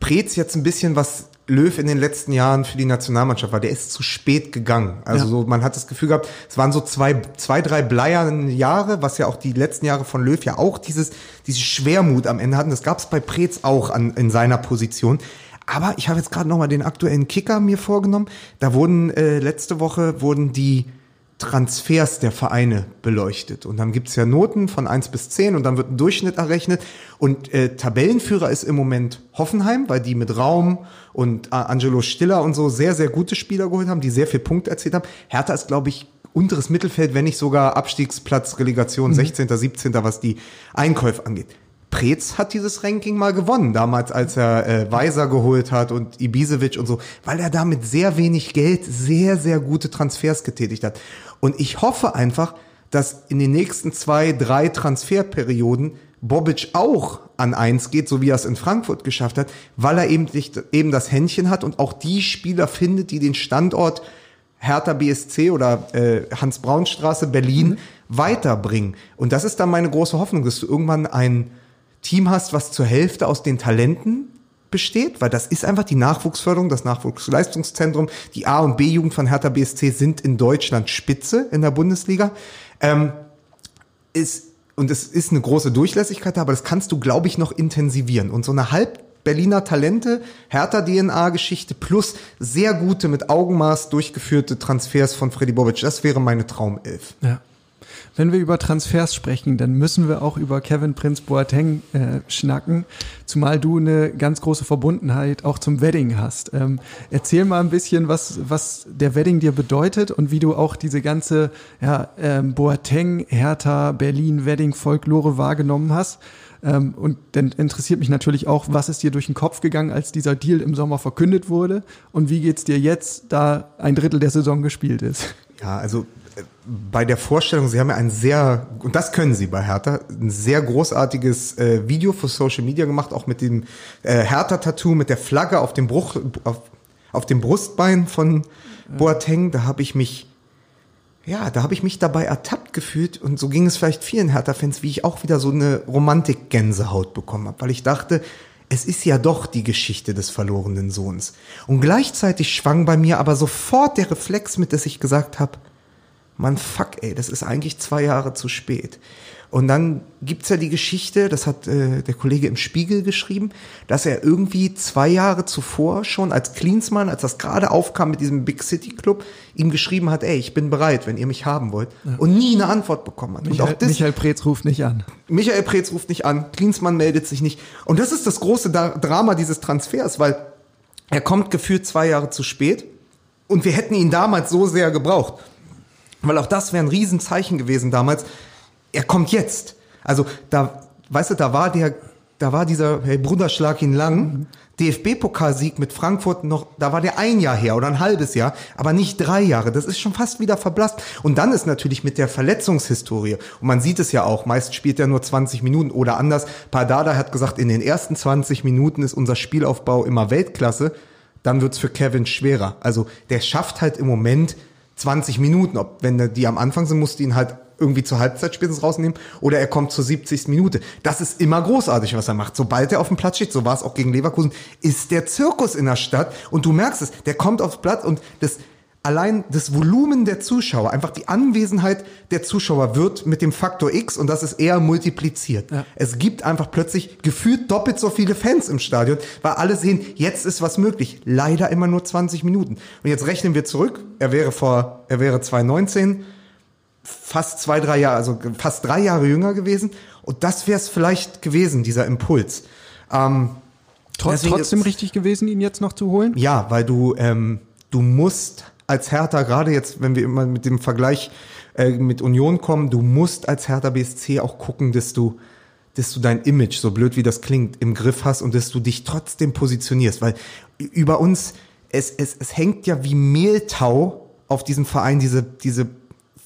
Preetz jetzt ein bisschen was Löw in den letzten Jahren für die Nationalmannschaft war. Der ist zu spät gegangen. Also Ja. so, man hat das Gefühl gehabt, es waren so zwei, zwei, drei bleierne Jahre, was ja auch die letzten Jahre von Löw ja auch dieses, diese Schwermut am Ende hatten. Das gab es bei Preetz auch an, in seiner Position. Aber ich habe jetzt gerade noch mal den aktuellen Kicker mir vorgenommen. Da wurden äh, letzte Woche wurden die Transfers der Vereine beleuchtet. Und dann gibt's ja Noten von 1 bis 10 und dann wird ein Durchschnitt errechnet. Und äh, Tabellenführer ist im Moment Hoffenheim, weil die mit Raum und äh, Angelo Stiller und so sehr, sehr gute Spieler geholt haben, die sehr viel Punkte erzielt haben. Hertha ist, glaube ich, unteres Mittelfeld, wenn nicht sogar Abstiegsplatz, Relegation 16., 17., was die Einkäufe angeht. Preetz hat dieses Ranking mal gewonnen, damals als er äh, Weiser geholt hat und Ibisevic und so, weil er da mit sehr wenig Geld sehr, sehr gute Transfers getätigt hat. Und ich hoffe einfach, dass in den nächsten zwei, drei Transferperioden Bobic auch an eins geht, so wie er es in Frankfurt geschafft hat, weil er eben, nicht, eben das Händchen hat und auch die Spieler findet, die den Standort Hertha BSC oder äh, Hans-Braun-Straße Berlin weiterbringen. Und das ist dann meine große Hoffnung, dass du irgendwann ein Team hast, was zur Hälfte aus den Talenten besteht, weil das ist einfach die Nachwuchsförderung, das Nachwuchsleistungszentrum. Die A- und B-Jugend von Hertha BSC sind in Deutschland Spitze in der Bundesliga. Ähm, ist, und es ist eine große Durchlässigkeit, aber das kannst du, glaube ich, noch intensivieren. Und so eine halb Berliner Talente, Hertha-DNA-Geschichte plus sehr gute, mit Augenmaß durchgeführte Transfers von Freddy Bobic, das wäre meine Traumelf. Ja. Wenn wir über Transfers sprechen, dann müssen wir auch über Kevin Prince Boateng äh, schnacken, zumal du eine ganz große Verbundenheit auch zum Wedding hast. Ähm, erzähl mal ein bisschen, was, was der Wedding dir bedeutet und wie du auch diese ganze ja, ähm, Boateng, Hertha, Berlin, Wedding, Folklore wahrgenommen hast. Ähm, und dann interessiert mich natürlich auch, was ist dir durch den Kopf gegangen, als dieser Deal im Sommer verkündet wurde und wie geht's dir jetzt, da ein Drittel der Saison gespielt ist? Ja, also bei der Vorstellung, Sie haben ja ein sehr, und das können Sie bei Hertha, ein sehr großartiges äh, Video für Social Media gemacht, auch mit dem äh, Hertha-Tattoo, mit der Flagge auf dem Bruch, auf, auf dem Brustbein von Boateng. Da habe ich mich, ja, da habe ich mich dabei ertappt gefühlt und so ging es vielleicht vielen Hertha-Fans, wie ich auch wieder so eine Romantik-Gänsehaut bekommen habe, weil ich dachte, es ist ja doch die Geschichte des verlorenen Sohns. Und gleichzeitig schwang bei mir aber sofort der Reflex mit, dass ich gesagt habe, Mann, fuck, ey, das ist eigentlich zwei Jahre zu spät. Und dann gibt's ja die Geschichte, das hat äh, der Kollege im Spiegel geschrieben, dass er irgendwie zwei Jahre zuvor schon als Cleansmann, als das gerade aufkam mit diesem Big City Club, ihm geschrieben hat, ey, ich bin bereit, wenn ihr mich haben wollt. Ja. Und nie eine Antwort bekommen hat. Michael, das, Michael Preetz ruft nicht an. Michael Preetz ruft nicht an, Cleansmann meldet sich nicht. Und das ist das große Drama dieses Transfers, weil er kommt gefühlt zwei Jahre zu spät und wir hätten ihn damals so sehr gebraucht. Weil auch das wäre ein Riesenzeichen gewesen damals, er kommt jetzt. Also da, weißt du, da war der, da war dieser hey, Bruder schlag ihn lang. Mhm. DFB-Pokalsieg mit Frankfurt noch, da war der ein Jahr her oder ein halbes Jahr, aber nicht drei Jahre. Das ist schon fast wieder verblasst. Und dann ist natürlich mit der Verletzungshistorie, und man sieht es ja auch, meist spielt er nur 20 Minuten oder anders. Pardada hat gesagt, in den ersten 20 Minuten ist unser Spielaufbau immer Weltklasse. Dann wird's für Kevin schwerer. Also der schafft halt im Moment 20 Minuten. Ob, wenn die am Anfang sind, musst du ihn halt irgendwie zur Halbzeit spätestens rausnehmen oder er kommt zur 70. Minute. Das ist immer großartig, was er macht. Sobald er auf dem Platz steht, so war es auch gegen Leverkusen, ist der Zirkus in der Stadt und du merkst es, der kommt aufs Platz und das allein das Volumen der Zuschauer, einfach die Anwesenheit der Zuschauer wird mit dem Faktor X und das ist eher multipliziert. Ja. Es gibt einfach plötzlich gefühlt doppelt so viele Fans im Stadion, weil alle sehen, jetzt ist was möglich. Leider immer nur 20 Minuten. Und jetzt rechnen wir zurück. Er wäre vor, er wäre 2019 fast zwei, drei Jahre, also fast drei Jahre jünger gewesen. Und das wäre es vielleicht gewesen, dieser Impuls. Ähm, Trotz, trotzdem ist, richtig gewesen, ihn jetzt noch zu holen? Ja, weil du, ähm, du musst als Hertha, gerade jetzt, wenn wir immer mit dem Vergleich äh, mit Union kommen, du musst als Hertha BSC auch gucken, dass du, dass du dein Image, so blöd wie das klingt, im Griff hast und dass du dich trotzdem positionierst. Weil über uns, es, es, es hängt ja wie Mehltau auf diesem Verein diese, diese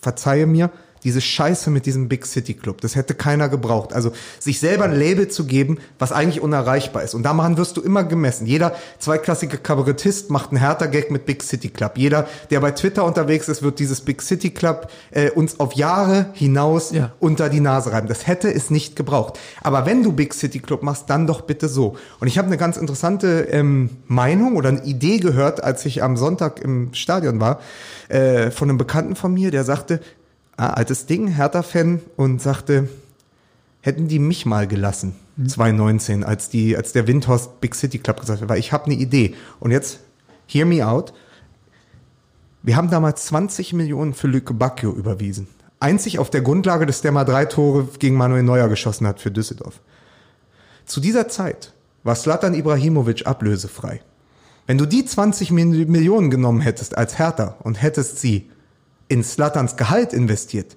verzeihe mir, diese Scheiße mit diesem Big City Club. Das hätte keiner gebraucht. Also sich selber ein Label zu geben, was eigentlich unerreichbar ist. Und daran wirst du immer gemessen. Jeder zweiklassige Kabarettist macht einen härter Gag mit Big City Club. Jeder, der bei Twitter unterwegs ist, wird dieses Big City Club äh, uns auf Jahre hinaus ja. unter die Nase reiben. Das hätte es nicht gebraucht. Aber wenn du Big City Club machst, dann doch bitte so. Und ich habe eine ganz interessante ähm, Meinung oder eine Idee gehört, als ich am Sonntag im Stadion war, äh, von einem Bekannten von mir, der sagte, ah, altes Ding, Hertha-Fan und sagte, hätten die mich mal gelassen, mhm. 2019, als die, als der Windhorst Big City Club gesagt hat, weil ich habe eine Idee. Und jetzt, hear me out. Wir haben damals 20 Millionen für Lücke Bacchio überwiesen. Einzig auf der Grundlage, dass der mal drei Tore gegen Manuel Neuer geschossen hat für Düsseldorf. Zu dieser Zeit war Slatan Ibrahimovic ablösefrei. Wenn du die 20 Millionen genommen hättest als Hertha und hättest sie in Slatterns Gehalt investiert,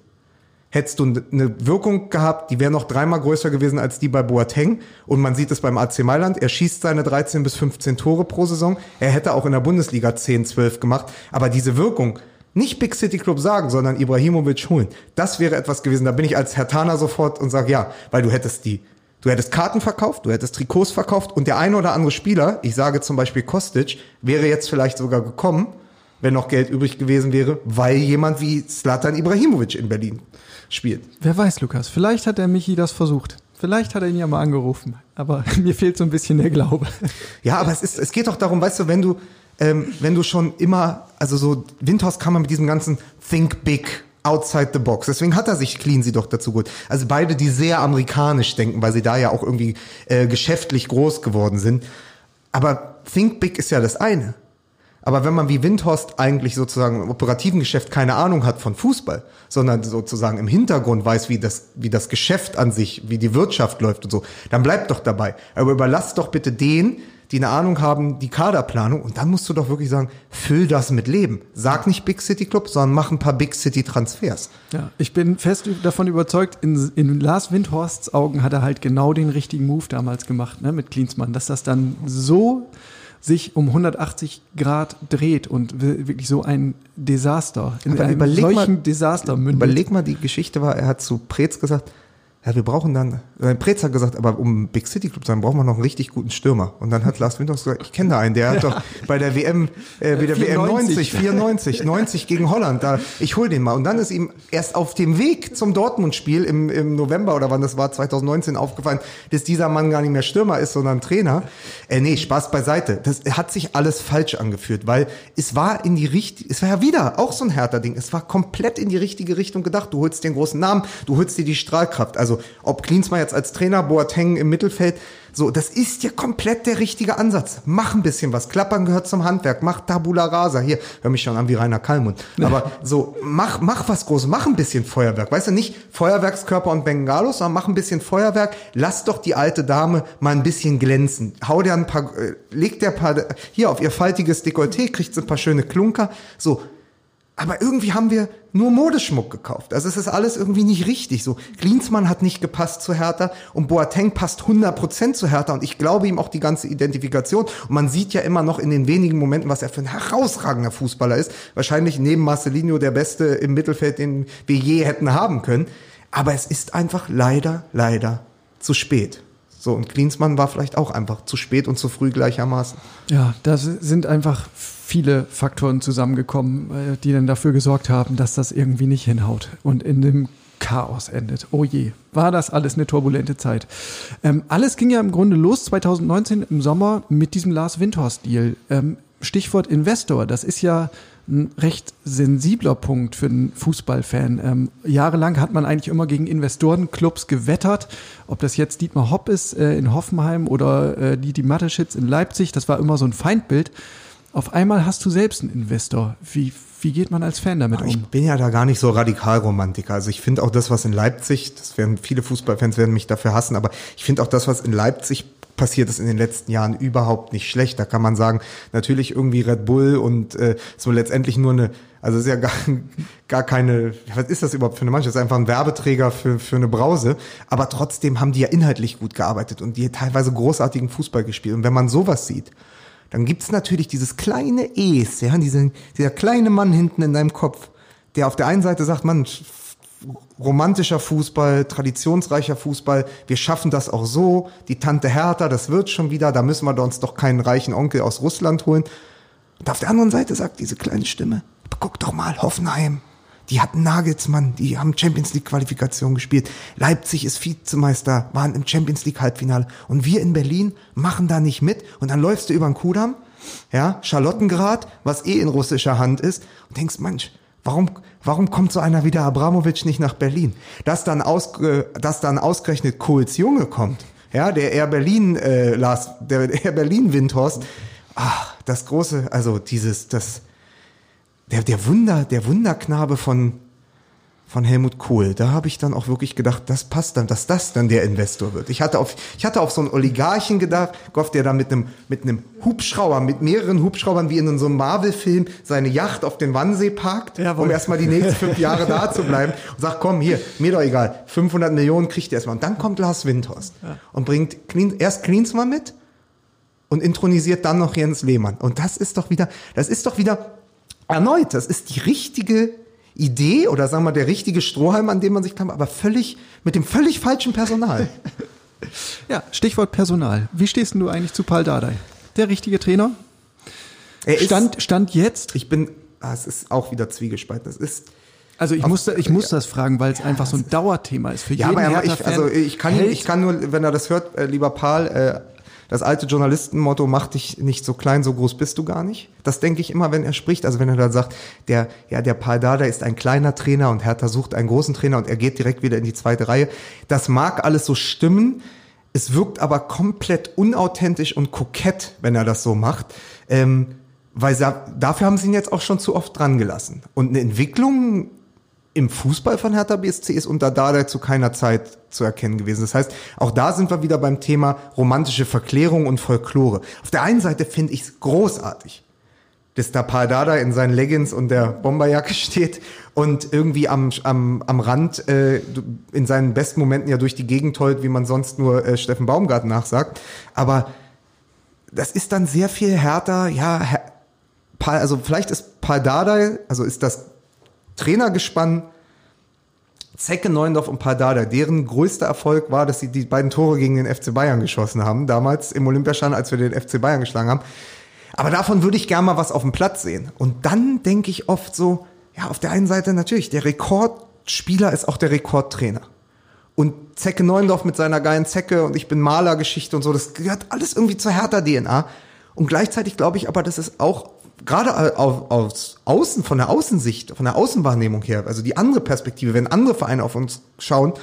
hättest du eine Wirkung gehabt, die wäre noch dreimal größer gewesen als die bei Boateng. Und man sieht es beim AC Mailand. Er schießt seine 13 bis 15 Tore pro Saison. Er hätte auch in der Bundesliga 10, 12 gemacht. Aber diese Wirkung, nicht Big City Club sagen, sondern Ibrahimovic holen, das wäre etwas gewesen. Da bin ich als Hertaner sofort und sage ja, weil du hättest die Du hättest Karten verkauft, du hättest Trikots verkauft und der eine oder andere Spieler, ich sage zum Beispiel Kostic, wäre jetzt vielleicht sogar gekommen wenn noch Geld übrig gewesen wäre, weil jemand wie Slatan Ibrahimovic in Berlin spielt. Wer weiß, Lukas, vielleicht hat der Michi das versucht. Vielleicht hat er ihn ja mal angerufen, aber mir fehlt so ein bisschen der Glaube. Ja, aber es ist, es geht doch darum, weißt du, wenn du, ähm, wenn du schon immer, also so Windhaus kann man mit diesem ganzen Think Big outside the box. Deswegen hat er sich Clean sie doch dazu gut. Also beide, die sehr amerikanisch denken, weil sie da ja auch irgendwie äh, geschäftlich groß geworden sind. Aber Think Big ist ja das eine. Aber wenn man wie Windhorst eigentlich sozusagen im operativen Geschäft keine Ahnung hat von Fußball, sondern sozusagen im Hintergrund weiß, wie das, wie das Geschäft an sich, wie die Wirtschaft läuft und so, dann bleibt doch dabei. Aber überlass doch bitte den, die eine Ahnung haben, die Kaderplanung und dann musst du doch wirklich sagen, füll das mit Leben. Sag nicht Big City Club, sondern mach ein paar Big City Transfers. Ja, ich bin fest davon überzeugt, in, in Lars Windhorsts Augen hat er halt genau den richtigen Move damals gemacht, ne, mit Klinsmann, dass das dann so sich um 180 Grad dreht und wirklich so ein Desaster, in Aber einem solchen mal, Desaster mündet. Überleg mal, die Geschichte war, er hat zu Preetz gesagt, ja, wir brauchen dann, sein Prez hat gesagt, aber um Big City Club zu sein, brauchen wir noch einen richtig guten Stürmer. Und dann hat Lars Winters gesagt, ich kenne da einen, der hat doch bei der WM, äh, bei der 94. WM 90, 94, 90 gegen Holland, da, ich hol den mal. Und dann ist ihm erst auf dem Weg zum Dortmund-Spiel im, im November oder wann das war, 2019 aufgefallen, dass dieser Mann gar nicht mehr Stürmer ist, sondern Trainer. Äh, nee, Spaß beiseite. Das hat sich alles falsch angefühlt, weil es war in die richtige, es war ja wieder auch so ein härter Ding. Es war komplett in die richtige Richtung gedacht. Du holst den großen Namen, du holst dir die Strahlkraft. Also also ob Klinsmann jetzt als Trainer, Boateng im Mittelfeld, so, das ist ja komplett der richtige Ansatz. Mach ein bisschen was. Klappern gehört zum Handwerk. Mach Tabula Rasa. Hier, hör mich schon an wie Rainer Kallmund. Aber so, mach, mach was Großes. Mach ein bisschen Feuerwerk. Weißt du, nicht Feuerwerkskörper und Bengalos, sondern mach ein bisschen Feuerwerk. Lass doch die alte Dame mal ein bisschen glänzen. Hau dir ein paar, äh, leg der paar, hier auf ihr faltiges Dekolleté, kriegt sie ein paar schöne Klunker. So, aber irgendwie haben wir nur Modeschmuck gekauft. Also es ist alles irgendwie nicht richtig. So, Klinsmann hat nicht gepasst zu Hertha und Boateng passt 100% zu Hertha und ich glaube ihm auch die ganze Identifikation. Und man sieht ja immer noch in den wenigen Momenten, was er für ein herausragender Fußballer ist. Wahrscheinlich neben Marcelinho der Beste im Mittelfeld, den wir je hätten haben können. Aber es ist einfach leider, leider zu spät. So, und Klinsmann war vielleicht auch einfach zu spät und zu früh gleichermaßen. Ja, da sind einfach viele Faktoren zusammengekommen, äh, die dann dafür gesorgt haben, dass das irgendwie nicht hinhaut und in dem Chaos endet. Oh je, war das alles eine turbulente Zeit. Ähm, alles ging ja im Grunde los 2019 im Sommer mit diesem Lars Windhorst-Deal. Ähm, Stichwort Investor, das ist ja ein recht sensibler Punkt für einen Fußballfan. Ähm, jahrelang hat man eigentlich immer gegen Investorenclubs gewettert, ob das jetzt Dietmar Hopp ist äh, in Hoffenheim oder äh, Didi Mateschitz in Leipzig, das war immer so ein Feindbild. Auf einmal hast du selbst einen Investor. Wie, wie geht man als Fan damit um? Ich bin ja da gar nicht so Radikalromantiker. Also ich finde auch das, was in Leipzig, das werden viele Fußballfans werden mich dafür hassen, aber ich finde auch das, was in Leipzig passiert ist in den letzten Jahren überhaupt nicht schlecht. Da kann man sagen, natürlich irgendwie Red Bull und äh, so letztendlich nur eine, also es ist ja gar, gar keine, was ist das überhaupt für eine Mannschaft? Das ist einfach ein Werbeträger für, für eine Brause. Aber trotzdem haben die ja inhaltlich gut gearbeitet und die teilweise großartigen Fußball gespielt. Und wenn man sowas sieht, dann gibt's natürlich dieses kleine Es, ja, diesen, dieser kleine Mann hinten in deinem Kopf, der auf der einen Seite sagt, man, romantischer Fußball, traditionsreicher Fußball, wir schaffen das auch so, die Tante Hertha, das wird schon wieder, da müssen wir uns doch keinen reichen Onkel aus Russland holen. Und auf der anderen Seite sagt diese kleine Stimme, guck doch mal, Hoffenheim, die hatten Nagelsmann, die haben Champions League Qualifikation gespielt. Leipzig ist Vizemeister, waren im Champions League Halbfinale. Und wir in Berlin machen da nicht mit. Und dann läufst du über den Kudamm, ja, Charlottengrad, was eh in russischer Hand ist, und denkst, Mensch, warum, warum kommt so einer wie der Abramowitsch nicht nach Berlin? Dass dann, aus, äh, dass dann ausgerechnet Kohls Junge kommt, ja, der Air Berlin, äh, Lars, der Air Berlin Windhorst, ach, das große, also dieses, das, der, der Wunder, der Wunderknabe von, von Helmut Kohl, da habe ich dann auch wirklich gedacht, das passt dann, dass das dann der Investor wird. Ich hatte auf, ich hatte auf so einen Oligarchen gedacht, Goff, der da mit einem, mit einem Hubschrauber, mit mehreren Hubschraubern wie in so einem Marvel-Film seine Yacht auf den Wannsee parkt, Jawohl. um erstmal die nächsten fünf Jahre da zu bleiben und sagt, komm, hier, mir doch egal, 500 Millionen kriegt ihr erstmal. Und dann kommt Lars Windhorst ja. und bringt Clean, erst Klinsmann mit und intronisiert dann noch Jens Lehmann. Und das ist doch wieder, das ist doch wieder erneut, das ist die richtige Idee oder sagen wir der richtige Strohhalm, an dem man sich klammert, aber völlig mit dem völlig falschen Personal. ja, Stichwort Personal. Wie stehst du eigentlich zu Paul Dardai? Der richtige Trainer? Er stand, ist, stand jetzt? Ich bin, ah, es ist auch wieder zwiegespalten. Das ist, also ich muss, ich muss das fragen, weil es ja, einfach so ein Dauerthema ist für ja, jeden aber ich, also ich kann, ich kann nur, wenn er das hört, äh, lieber Paul, äh, das alte Journalistenmotto, mach dich nicht so klein, so groß bist du gar nicht. Das denke ich immer, wenn er spricht. Also wenn er da sagt, der, ja, der Paul Dada ist ein kleiner Trainer und Hertha sucht einen großen Trainer und er geht direkt wieder in die zweite Reihe. Das mag alles so stimmen. Es wirkt aber komplett unauthentisch und kokett, wenn er das so macht. Ähm, weil dafür haben sie ihn jetzt auch schon zu oft dran gelassen. Und eine Entwicklung im Fußball von Hertha BSC ist unter Dardai zu keiner Zeit zu erkennen gewesen. Das heißt, auch da sind wir wieder beim Thema romantische Verklärung und Folklore. Auf der einen Seite finde ich es großartig, dass da Paul Dada in seinen Leggings und der Bomberjacke steht und irgendwie am, am, am Rand äh, in seinen besten Momenten ja durch die Gegend tollt, wie man sonst nur äh, Steffen Baumgart nachsagt. Aber das ist dann sehr viel härter, ja, also vielleicht ist Paul Dardai, also ist das Trainergespann Zecke Neuendorf und Pardada, deren größter Erfolg war, dass sie die beiden Tore gegen den FC Bayern geschossen haben, damals im Olympiastadion, als wir den FC Bayern geschlagen haben. Aber davon würde ich gerne mal was auf dem Platz sehen. Und dann denke ich oft so, ja, auf der einen Seite natürlich, der Rekordspieler ist auch der Rekordtrainer. Und Zecke Neuendorf mit seiner geilen Zecke und ich bin Malergeschichte und so, das gehört alles irgendwie zur Hertha-DNA. Und gleichzeitig glaube ich aber, dass es auch gerade aus Außen, von der Außensicht, von der Außenwahrnehmung her, also die andere Perspektive, wenn andere Vereine auf uns schauen,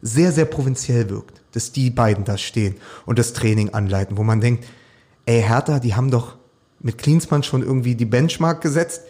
sehr, sehr provinziell wirkt, dass die beiden da stehen und das Training anleiten, wo man denkt, ey, Hertha, die haben doch mit Klinsmann schon irgendwie die Benchmark gesetzt,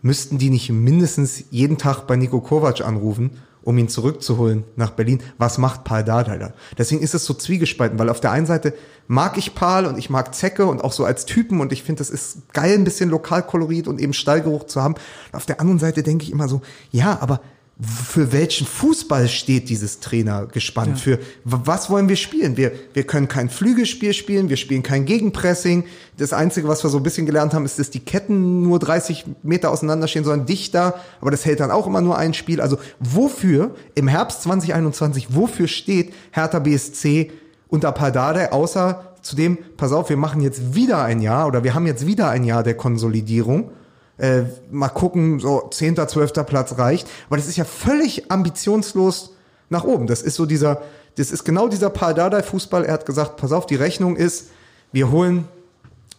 müssten die nicht mindestens jeden Tag bei Nico Kovac anrufen um ihn zurückzuholen nach Berlin. Was macht Paul Dardai da? Deswegen ist es so zwiegespalten, weil auf der einen Seite mag ich Paul und ich mag Zecke und auch so als Typen und ich finde, das ist geil, ein bisschen Lokalkolorit und eben Stallgeruch zu haben. auf der anderen Seite denke ich immer so, ja, aber für welchen Fußball steht dieses Trainer gespannt? Ja. Für was wollen wir spielen? Wir, wir können kein Flügelspiel spielen, wir spielen kein Gegenpressing. Das Einzige, was wir so ein bisschen gelernt haben, ist, dass die Ketten nur 30 Meter auseinanderstehen, sondern dichter, aber das hält dann auch immer nur ein Spiel. Also wofür im Herbst 2021, wofür steht Hertha BSC unter Pardade, außer zu dem, pass auf, wir machen jetzt wieder ein Jahr oder wir haben jetzt wieder ein Jahr der Konsolidierung äh, mal gucken, so zehnter, zwölfter Platz reicht. Aber das ist ja völlig ambitionslos nach oben. Das ist so dieser, das ist genau dieser Pardadei-Fußball. Er hat gesagt, pass auf, die Rechnung ist, wir holen,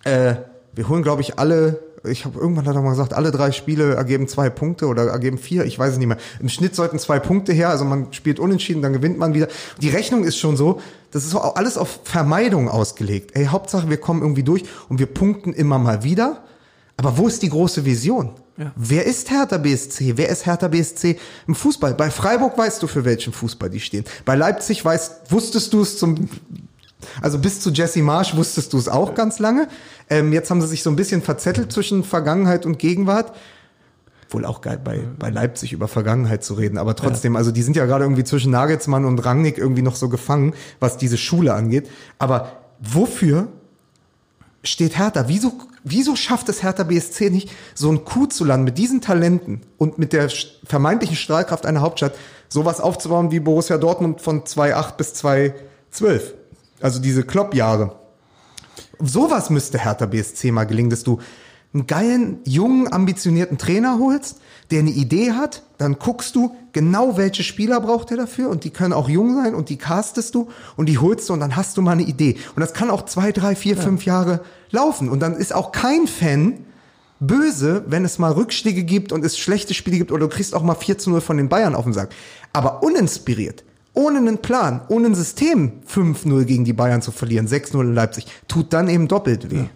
äh, wir holen, glaube ich, alle ich habe irgendwann hat er mal gesagt, alle drei Spiele ergeben zwei Punkte oder ergeben vier, ich weiß es nicht mehr. Im Schnitt sollten zwei Punkte her, also man spielt unentschieden, dann gewinnt man wieder. Die Rechnung ist schon so, das ist auch alles auf Vermeidung ausgelegt. Ey, Hauptsache wir kommen irgendwie durch und wir punkten immer mal wieder. Aber wo ist die große Vision? Ja. Wer ist Hertha BSC? Wer ist Hertha BSC im Fußball? Bei Freiburg weißt du, für welchen Fußball die stehen. Bei Leipzig weißt, wusstest du es zum, also bis zu Jesse Marsch wusstest du es auch ganz lange. Ähm, jetzt haben sie sich so ein bisschen verzettelt zwischen Vergangenheit und Gegenwart. Wohl auch geil, bei, bei Leipzig über Vergangenheit zu reden. Aber trotzdem, ja. also die sind ja gerade irgendwie zwischen Nagelsmann und Rangnick irgendwie noch so gefangen, was diese Schule angeht. Aber wofür steht Hertha? Wieso, wieso schafft es Hertha BSC nicht, so ein Coup zu landen mit diesen Talenten und mit der vermeintlichen Strahlkraft einer Hauptstadt, sowas aufzubauen wie Borussia Dortmund von 2008 bis 2012? Also diese Klopp-Jahre. Sowas müsste Hertha BSC mal gelingen, dass du einen geilen, jungen, ambitionierten Trainer holst, der eine Idee hat, dann guckst du genau, welche Spieler braucht er dafür und die können auch jung sein und die castest du und die holst du und dann hast du mal eine Idee. Und das kann auch zwei, drei, vier, ja. fünf Jahre laufen und dann ist auch kein Fan böse, wenn es mal Rückschläge gibt und es schlechte Spiele gibt oder du kriegst auch mal 4 zu 0 von den Bayern auf den Sack. Aber uninspiriert, ohne einen Plan, ohne ein System 5-0 gegen die Bayern zu verlieren, 6-0 in Leipzig, tut dann eben doppelt weh. Ja.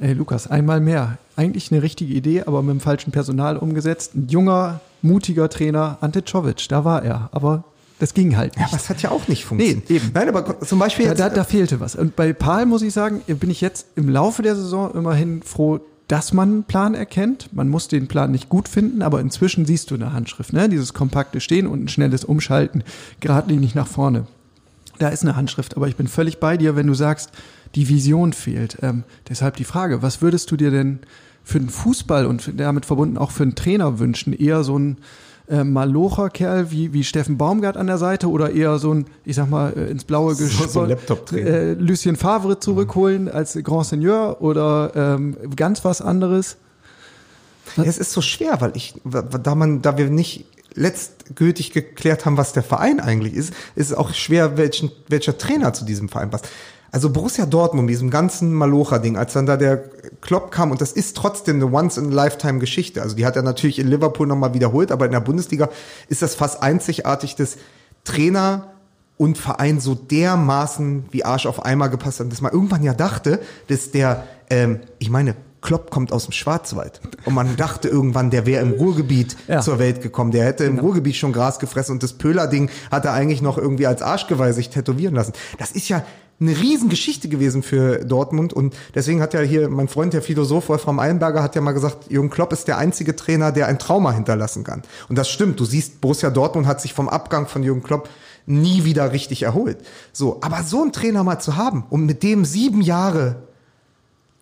Ey, Lukas, einmal mehr. Eigentlich eine richtige Idee, aber mit dem falschen Personal umgesetzt. Ein junger, mutiger Trainer, Ante Czovic, da war er. Aber das ging halt nicht. Ja, aber es hat ja auch nicht funktioniert. Nee, eben. Nein, aber zum Beispiel jetzt, da, da, da fehlte was. Und bei Paul muss ich sagen, bin ich jetzt im Laufe der Saison immerhin froh, dass man einen Plan erkennt. Man muss den Plan nicht gut finden, aber inzwischen siehst du eine Handschrift, ne? Dieses kompakte Stehen und ein schnelles Umschalten, geradlinig nach vorne. Da ist eine Handschrift, aber ich bin völlig bei dir, wenn du sagst, die Vision fehlt. Ähm, deshalb die Frage, was würdest du dir denn für den Fußball und damit verbunden auch für einen Trainer wünschen? Eher so ein äh, Malocher-Kerl wie, wie Steffen Baumgart an der Seite oder eher so ein, ich sag mal, äh, ins Blaue gesprochen, so äh, Lucien Favre zurückholen mhm. als Grand Seigneur oder ähm, ganz was anderes? Ja, es ist so schwer, weil ich, da man, da wir nicht letztgültig geklärt haben, was der Verein eigentlich ist, ist es auch schwer, welchen, welcher Trainer zu diesem Verein passt. Also Borussia Dortmund, diesem ganzen Malocha-Ding, als dann da der Klopp kam, und das ist trotzdem eine Once-in-a-Lifetime-Geschichte. Also die hat er natürlich in Liverpool nochmal wiederholt, aber in der Bundesliga ist das fast einzigartig, dass Trainer und Verein so dermaßen wie Arsch auf Eimer gepasst haben, dass man irgendwann ja dachte, dass der, ähm, ich meine, Klopp kommt aus dem Schwarzwald. Und man dachte irgendwann, der wäre im Ruhrgebiet ja. zur Welt gekommen. Der hätte im genau. Ruhrgebiet schon Gras gefressen und das Pöhler-Ding hat er eigentlich noch irgendwie als Arschgeweih sich tätowieren lassen. Das ist ja eine Riesengeschichte gewesen für Dortmund und deswegen hat ja hier mein Freund, der Philosoph Wolfram Eilenberger, hat ja mal gesagt, Jürgen Klopp ist der einzige Trainer, der ein Trauma hinterlassen kann. Und das stimmt. Du siehst, Borussia Dortmund hat sich vom Abgang von Jürgen Klopp nie wieder richtig erholt. So, aber so einen Trainer mal zu haben und mit dem sieben Jahre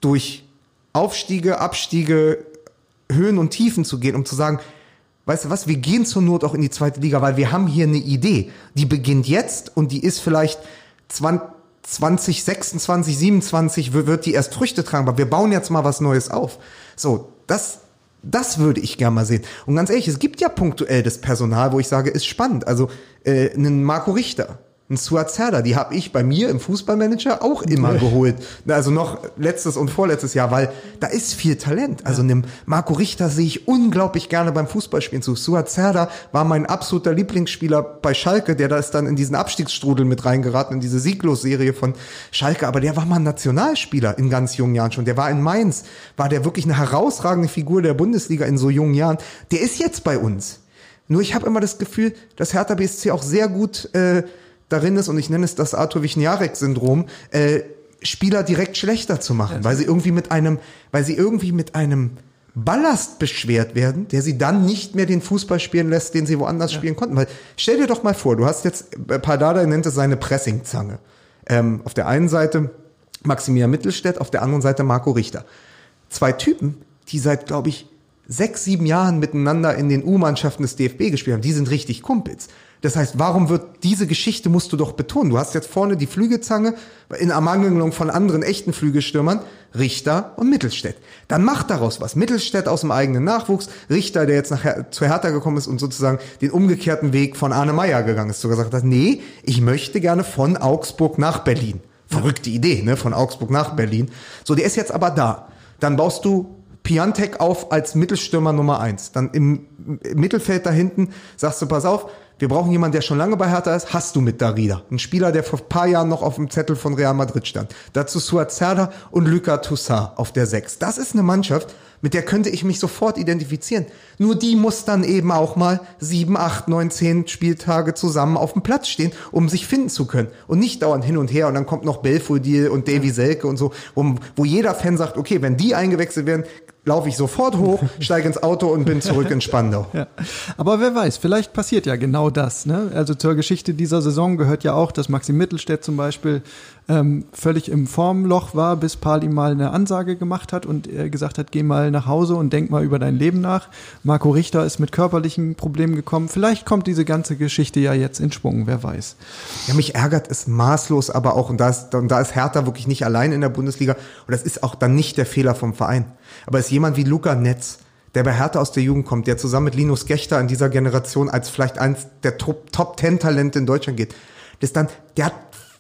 durch Aufstiege, Abstiege, Höhen und Tiefen zu gehen, um zu sagen, weißt du was, wir gehen zur Not auch in die zweite Liga, weil wir haben hier eine Idee. Die beginnt jetzt und die ist vielleicht 20, 26, 27 wird die erst Früchte tragen, aber wir bauen jetzt mal was Neues auf. So, das, das würde ich gerne mal sehen. Und ganz ehrlich, es gibt ja punktuell das Personal, wo ich sage, ist spannend. Also äh, einen Marco Richter, ein Suat Serdar, die habe ich bei mir im Fußballmanager auch immer geholt. Also noch letztes und vorletztes Jahr, weil da ist viel Talent. Also einem Marco Richter sehe ich unglaublich gerne beim Fußballspielen zu. Suat Serdar war mein absoluter Lieblingsspieler bei Schalke, der da ist dann in diesen Abstiegsstrudel mit reingeraten, in diese Sieglos-Serie von Schalke. Aber der war mal ein Nationalspieler in ganz jungen Jahren schon. Der war in Mainz, war der wirklich eine herausragende Figur der Bundesliga in so jungen Jahren. Der ist jetzt bei uns. Nur ich habe immer das Gefühl, dass Hertha BSC auch sehr gut äh, darin ist, und ich nenne es das Arthur Wichniarek-Syndrom, äh, Spieler direkt schlechter zu machen, weil sie irgendwie mit einem, weil sie irgendwie mit einem Ballast beschwert werden, der sie dann nicht mehr den Fußball spielen lässt, den sie woanders ja. spielen konnten. Weil stell dir doch mal vor, du hast jetzt, äh, Pardada nennt es seine Pressingzange. Ähm, auf der einen Seite Maximilian Mittelstädt, auf der anderen Seite Marco Richter. Zwei Typen, die seit, glaube ich, sechs, sieben Jahren miteinander in den U-Mannschaften des DFB gespielt haben. Die sind richtig Kumpels. Das heißt, warum wird diese Geschichte musst du doch betonen? Du hast jetzt vorne die Flügelzange in Ermangelung von anderen echten Flügelstürmern, Richter und Mittelstädt. Dann mach daraus was. Mittelstädt aus dem eigenen Nachwuchs, Richter, der jetzt nachher zu Hertha gekommen ist und sozusagen den umgekehrten Weg von Arne Meyer gegangen ist, so gesagt hat, nee, ich möchte gerne von Augsburg nach Berlin. Verrückte Idee, ne, von Augsburg nach Berlin. So, der ist jetzt aber da. Dann baust du Piantek auf als Mittelstürmer Nummer eins. Dann im Mittelfeld da hinten sagst du, pass auf, wir brauchen jemanden, der schon lange bei Hertha ist. Hast du mit Darida. Ein Spieler, der vor ein paar Jahren noch auf dem Zettel von Real Madrid stand. Dazu Suat Serdar und Luka Toussaint auf der Sechs. Das ist eine Mannschaft, mit der könnte ich mich sofort identifizieren. Nur die muss dann eben auch mal sieben, acht, neun, zehn Spieltage zusammen auf dem Platz stehen, um sich finden zu können. Und nicht dauernd hin und her und dann kommt noch Belfodil und Davy Selke und so, wo, wo jeder Fan sagt, okay, wenn die eingewechselt werden, laufe ich sofort hoch, steige ins Auto und bin zurück in Spandau. Ja. Aber wer weiß, vielleicht passiert ja genau das. Ne? Also zur Geschichte dieser Saison gehört ja auch, dass Maxim Mittelstädt zum Beispiel ähm, völlig im Formloch war, bis Pali mal eine Ansage gemacht hat und er gesagt hat, geh mal nach Hause und denk mal über dein Leben nach. Marco Richter ist mit körperlichen Problemen gekommen. Vielleicht kommt diese ganze Geschichte ja jetzt in Schwung, wer weiß. Ja, mich ärgert es maßlos, aber auch, und da ist, und da ist Hertha wirklich nicht allein in der Bundesliga, und das ist auch dann nicht der Fehler vom Verein. Aber es ist jemand wie Luca Netz, der bei Hertha aus der Jugend kommt, der zusammen mit Linus Gechter in dieser Generation als vielleicht eins der Top, Top Ten Talente in Deutschland geht. Das dann, der hat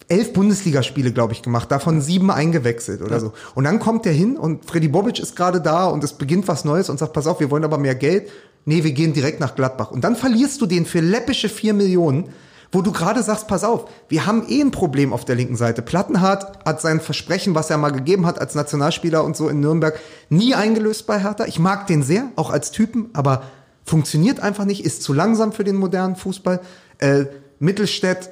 elf Bundesligaspiele, glaube ich, gemacht, davon sieben eingewechselt oder ja. so. Und dann kommt der hin und Freddy Bobic ist gerade da und es beginnt was Neues und sagt, pass auf, wir wollen aber mehr Geld. Nee, wir gehen direkt nach Gladbach. Und dann verlierst du den für läppische vier Millionen wo du gerade sagst, pass auf, wir haben eh ein Problem auf der linken Seite. Plattenhardt hat sein Versprechen, was er mal gegeben hat als Nationalspieler und so in Nürnberg, nie eingelöst bei Hertha. Ich mag den sehr, auch als Typen, aber funktioniert einfach nicht, ist zu langsam für den modernen Fußball. Äh, Mittelstädt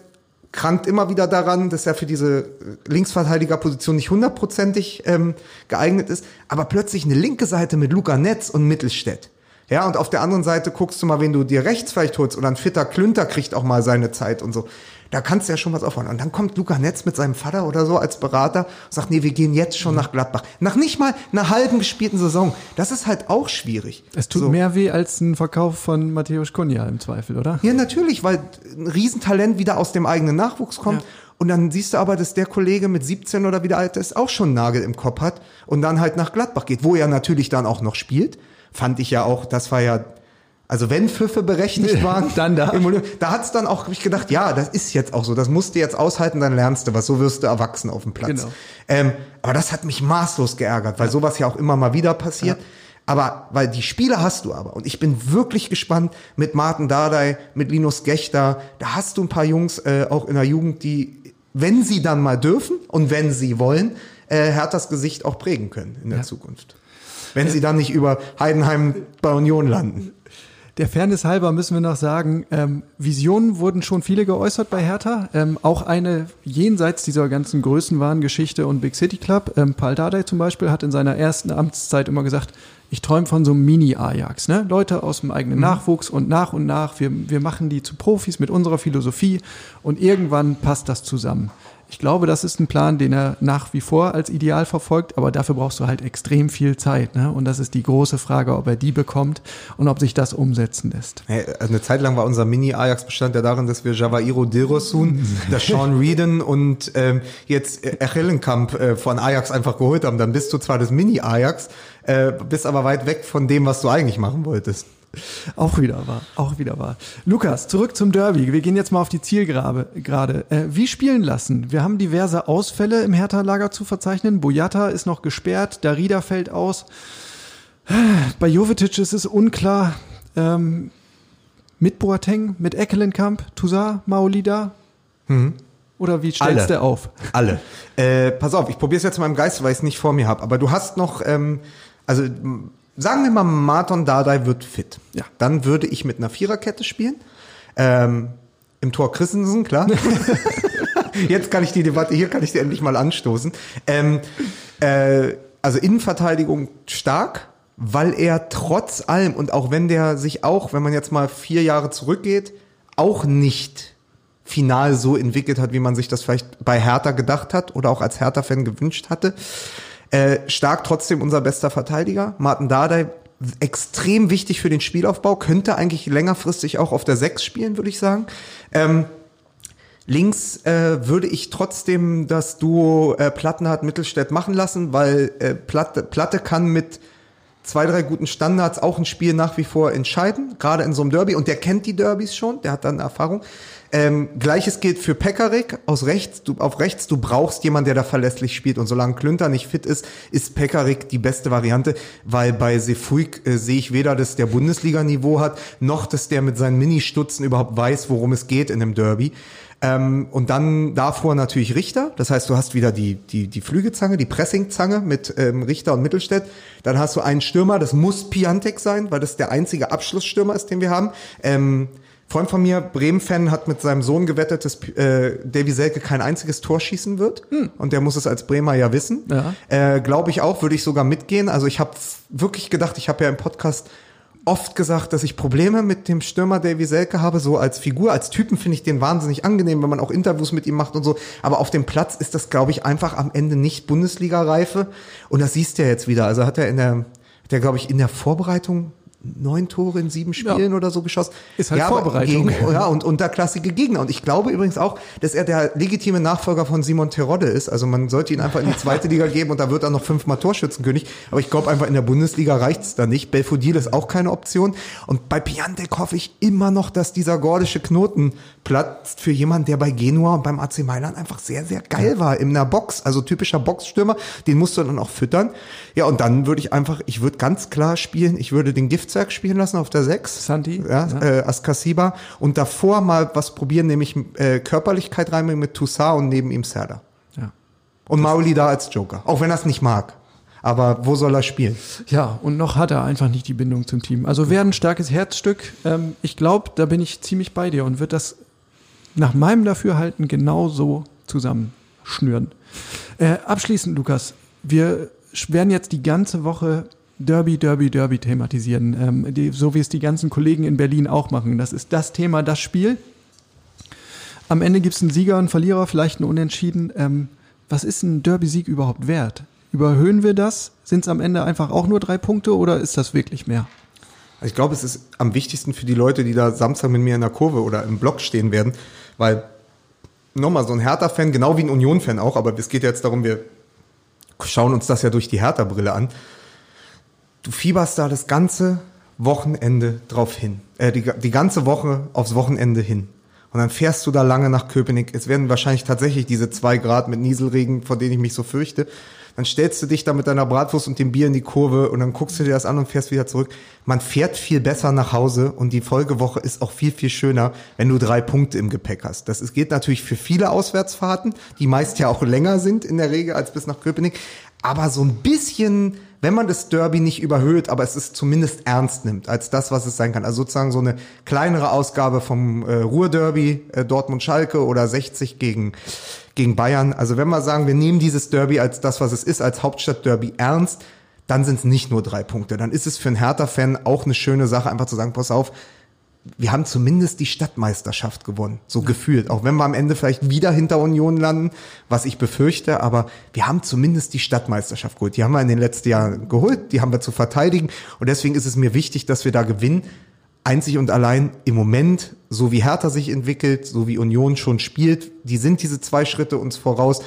krankt immer wieder daran, dass er für diese Linksverteidigerposition nicht hundertprozentig ähm, geeignet ist. Aber plötzlich eine linke Seite mit Luca Netz und Mittelstädt ja, und auf der anderen Seite guckst du mal, wenn du dir rechts vielleicht holst oder ein fitter Klünter kriegt auch mal seine Zeit und so. Da kannst du ja schon was aufbauen. Und dann kommt Luca Netz mit seinem Vater oder so als Berater und sagt, nee, wir gehen jetzt schon nach Gladbach. Nach nicht mal einer halben gespielten Saison. Das ist halt auch schwierig. Es tut so. mehr weh als ein Verkauf von Matthäus Kunja im Zweifel, oder? Ja, natürlich, weil ein Riesentalent wieder aus dem eigenen Nachwuchs kommt. Ja. Und dann siehst du aber, dass der Kollege mit 17 oder wieder alt ist, auch schon einen Nagel im Kopf hat und dann halt nach Gladbach geht, wo er natürlich dann auch noch spielt fand ich ja auch, das war ja, also wenn Pfiffe berechtigt waren, dann da. da hat's dann auch, hab ich gedacht, ja, das ist jetzt auch so, das musst du jetzt aushalten, dann lernst du was, so wirst du erwachsen auf dem Platz. Genau. Ähm, aber das hat mich maßlos geärgert, weil ja. sowas ja auch immer mal wieder passiert. Ja. Aber, weil die Spiele hast du aber. Und ich bin wirklich gespannt mit Martin Dardai, mit Linus Gechter. Da hast du ein paar Jungs äh, auch in der Jugend, die, wenn sie dann mal dürfen und wenn sie wollen, äh, Herthas Gesicht auch prägen können in der ja. Zukunft wenn sie dann nicht über Heidenheim bei Union landen. Der Fairness halber müssen wir noch sagen, ähm, Visionen wurden schon viele geäußert bei Hertha. Ähm, auch eine jenseits dieser ganzen Größenwahn-Geschichte und Big City Club. Ähm, Paul Dardai zum Beispiel hat in seiner ersten Amtszeit immer gesagt, ich träume von so einem Mini-Ajax, ne? Leute aus dem eigenen Nachwuchs und nach und nach, wir, wir machen die zu Profis mit unserer Philosophie und irgendwann passt das zusammen. Ich glaube, das ist ein Plan, den er nach wie vor als Ideal verfolgt, aber dafür brauchst du halt extrem viel Zeit. Ne? Und das ist die große Frage, ob er die bekommt und ob sich das umsetzen lässt. Hey, also eine Zeit lang war unser Mini-Ajax bestand ja darin, dass wir Javairo Dilrosun, der Sean Reeden und ähm, jetzt Echellenkamp äh, von Ajax einfach geholt haben. Dann bist du zwar das Mini-Ajax, äh, bist aber weit weg von dem, was du eigentlich machen wolltest. Auch wieder wahr, auch wieder wahr. Lukas, zurück zum Derby. Wir gehen jetzt mal auf die Zielgerade. Gerade. Äh, wie spielen lassen? Wir haben diverse Ausfälle im Hertha-Lager zu verzeichnen. Boyata ist noch gesperrt, Darida fällt aus. Bei Jovetic ist es unklar. Ähm, mit Boateng, mit Eckelenkamp, Toussaint, Maolida? Oder wie stellst Mhm. Alle. du auf? Alle. Äh, pass auf, ich probiere es jetzt in meinem Geist, weil ich es nicht vor mir habe. Aber du hast noch, ähm, also sagen wir mal, Marton Dardai wird fit. Ja. Dann würde ich mit einer Viererkette spielen. Ähm, Im Tor Christensen, klar. Jetzt kann ich die Debatte, hier kann ich sie endlich mal anstoßen. Ähm, äh, also Innenverteidigung stark, weil er trotz allem und auch wenn der sich auch, wenn man jetzt mal vier Jahre zurückgeht, auch nicht final so entwickelt hat, wie man sich das vielleicht bei Hertha gedacht hat oder auch als Hertha-Fan gewünscht hatte. Äh, stark trotzdem unser bester Verteidiger. Martin Dardai, extrem wichtig für den Spielaufbau, könnte eigentlich längerfristig auch auf der 6 spielen, würde ich sagen. Ähm, Links äh, würde ich trotzdem das Duo äh, Plattenhardt Mittelstädt machen lassen, weil äh, Platte, Platte kann mit zwei, drei guten Standards auch ein Spiel nach wie vor entscheiden, gerade in so einem Derby. Und der kennt die Derbys schon, der hat dann Erfahrung. Ähm, Gleiches gilt für Pekarik aus rechts. Du, auf rechts, du brauchst jemanden, der da verlässlich spielt. Und solange Klünter nicht fit ist, ist Pekarik die beste Variante, weil bei Sefuig äh, sehe ich weder, dass der Bundesliga-Niveau hat, noch dass der mit seinen Mini-Stutzen überhaupt weiß, worum es geht in einem Derby. Ähm, und dann davor natürlich Richter. Das heißt, du hast wieder die, die, die Flügezange, die Pressingzange mit ähm, Richter und Mittelstädt. Dann hast du einen Stürmer, das muss Piantek sein, weil das der einzige Abschlussstürmer ist, den wir haben. Ähm, Freund von mir, Bremen-Fan, hat mit seinem Sohn gewettet, dass äh, Davy Selke kein einziges Tor schießen wird. Und der muss es als Bremer ja wissen. Ja. Äh, Glaube ich auch, würde ich sogar mitgehen. Also ich habe wirklich gedacht, ich habe ja im Podcast oft gesagt, dass ich Probleme mit dem Stürmer Davy Selke habe, so als Figur, als Typen finde ich den wahnsinnig angenehm, wenn man auch Interviews mit ihm macht und so. Aber auf dem Platz ist das, glaube ich, einfach am Ende nicht Bundesliga-Reife. Und das siehst du ja jetzt wieder. Also hat er in der, hat er, glaube ich, in der Vorbereitung neun Tore in sieben Spielen oder so geschossen. Ist halt ja, Vorbereitung. Gegen, ja, und unterklassige Gegner. Und ich glaube übrigens auch, dass er der legitime Nachfolger von Simon Terodde ist. Also man sollte ihn einfach in die zweite Liga geben und da wird er noch fünfmal Torschützenkönig. Aber ich glaube einfach in der Bundesliga reicht's da nicht. Belfodil ist auch keine Option. Und bei Piantek hoffe ich immer noch, dass dieser gordische Knoten platzt für jemanden, der bei Genua und beim AC Mailand einfach sehr, sehr geil war in der Box. Also typischer Boxstürmer. Den musst du dann auch füttern. Ja, und dann würde ich einfach, ich würde ganz klar spielen, ich würde den Giftzwerg spielen lassen auf der 6. Santi, Ja, ja. Äh, Askasiba. Und davor mal was probieren, nämlich äh, Körperlichkeit reinbringen mit Toussaint und neben ihm Serda. Ja. Und Mauli da als Joker. Auch wenn er es nicht mag. Aber wo soll er spielen? Ja, und noch hat er einfach nicht die Bindung zum Team. Also wäre ein starkes Herzstück. Ähm, ich glaube, da bin ich ziemlich bei dir und wird das nach meinem Dafürhalten genau so zusammenschnüren. Äh, abschließend, Lukas, wir werden jetzt die ganze Woche Derby, Derby, Derby thematisieren, ähm, die, so wie es die ganzen Kollegen in Berlin auch machen. Das ist das Thema, das Spiel. Am Ende gibt es einen Sieger einen Verlierer, vielleicht einen Unentschieden. Ähm, was ist ein Derby-Sieg überhaupt wert? Überhöhen wir das? Sind es am Ende einfach auch nur drei Punkte oder ist das wirklich mehr? Also Ich glaube, es ist am wichtigsten für die Leute, die da Samstag mit mir in der Kurve oder im Block stehen werden, weil nochmal so ein Hertha-Fan, genau wie ein Union-Fan auch, aber es geht jetzt darum, wir schauen uns das ja durch die Hertha-Brille an. Du fieberst da das ganze Wochenende drauf hin, äh, die, die ganze Woche aufs Wochenende hin. Und dann fährst du da lange nach Köpenick. Es werden wahrscheinlich tatsächlich diese zwei Grad mit Nieselregen, vor denen ich mich so fürchte. Dann stellst du dich da mit deiner Bratwurst und dem Bier in die Kurve und dann guckst du dir das an und fährst wieder zurück. Man fährt viel besser nach Hause und die Folgewoche ist auch viel, viel schöner, wenn du drei Punkte im Gepäck hast. Das geht natürlich für viele Auswärtsfahrten, die meist ja auch länger sind in der Regel als bis nach Köpenick. Aber so ein bisschen, wenn man das Derby nicht überhöht, aber es ist zumindest ernst nimmt, als das, was es sein kann. Also sozusagen so eine kleinere Ausgabe vom äh, Ruhrderby, äh, Dortmund-Schalke oder 60 gegen, gegen Bayern. Also wenn wir sagen, wir nehmen dieses Derby als das, was es ist, als Hauptstadtderby ernst, dann sind es nicht nur drei Punkte. Dann ist es für einen Hertha-Fan auch eine schöne Sache, einfach zu sagen, pass auf, wir haben zumindest die Stadtmeisterschaft gewonnen, so ja. gefühlt. Auch wenn wir am Ende vielleicht wieder hinter Union landen, was ich befürchte, aber wir haben zumindest die Stadtmeisterschaft geholt. Die haben wir in den letzten Jahren geholt, die haben wir zu verteidigen und deswegen ist es mir wichtig, dass wir da gewinnen. Einzig und allein im Moment, so wie Hertha sich entwickelt, so wie Union schon spielt, die sind diese zwei Schritte uns voraus,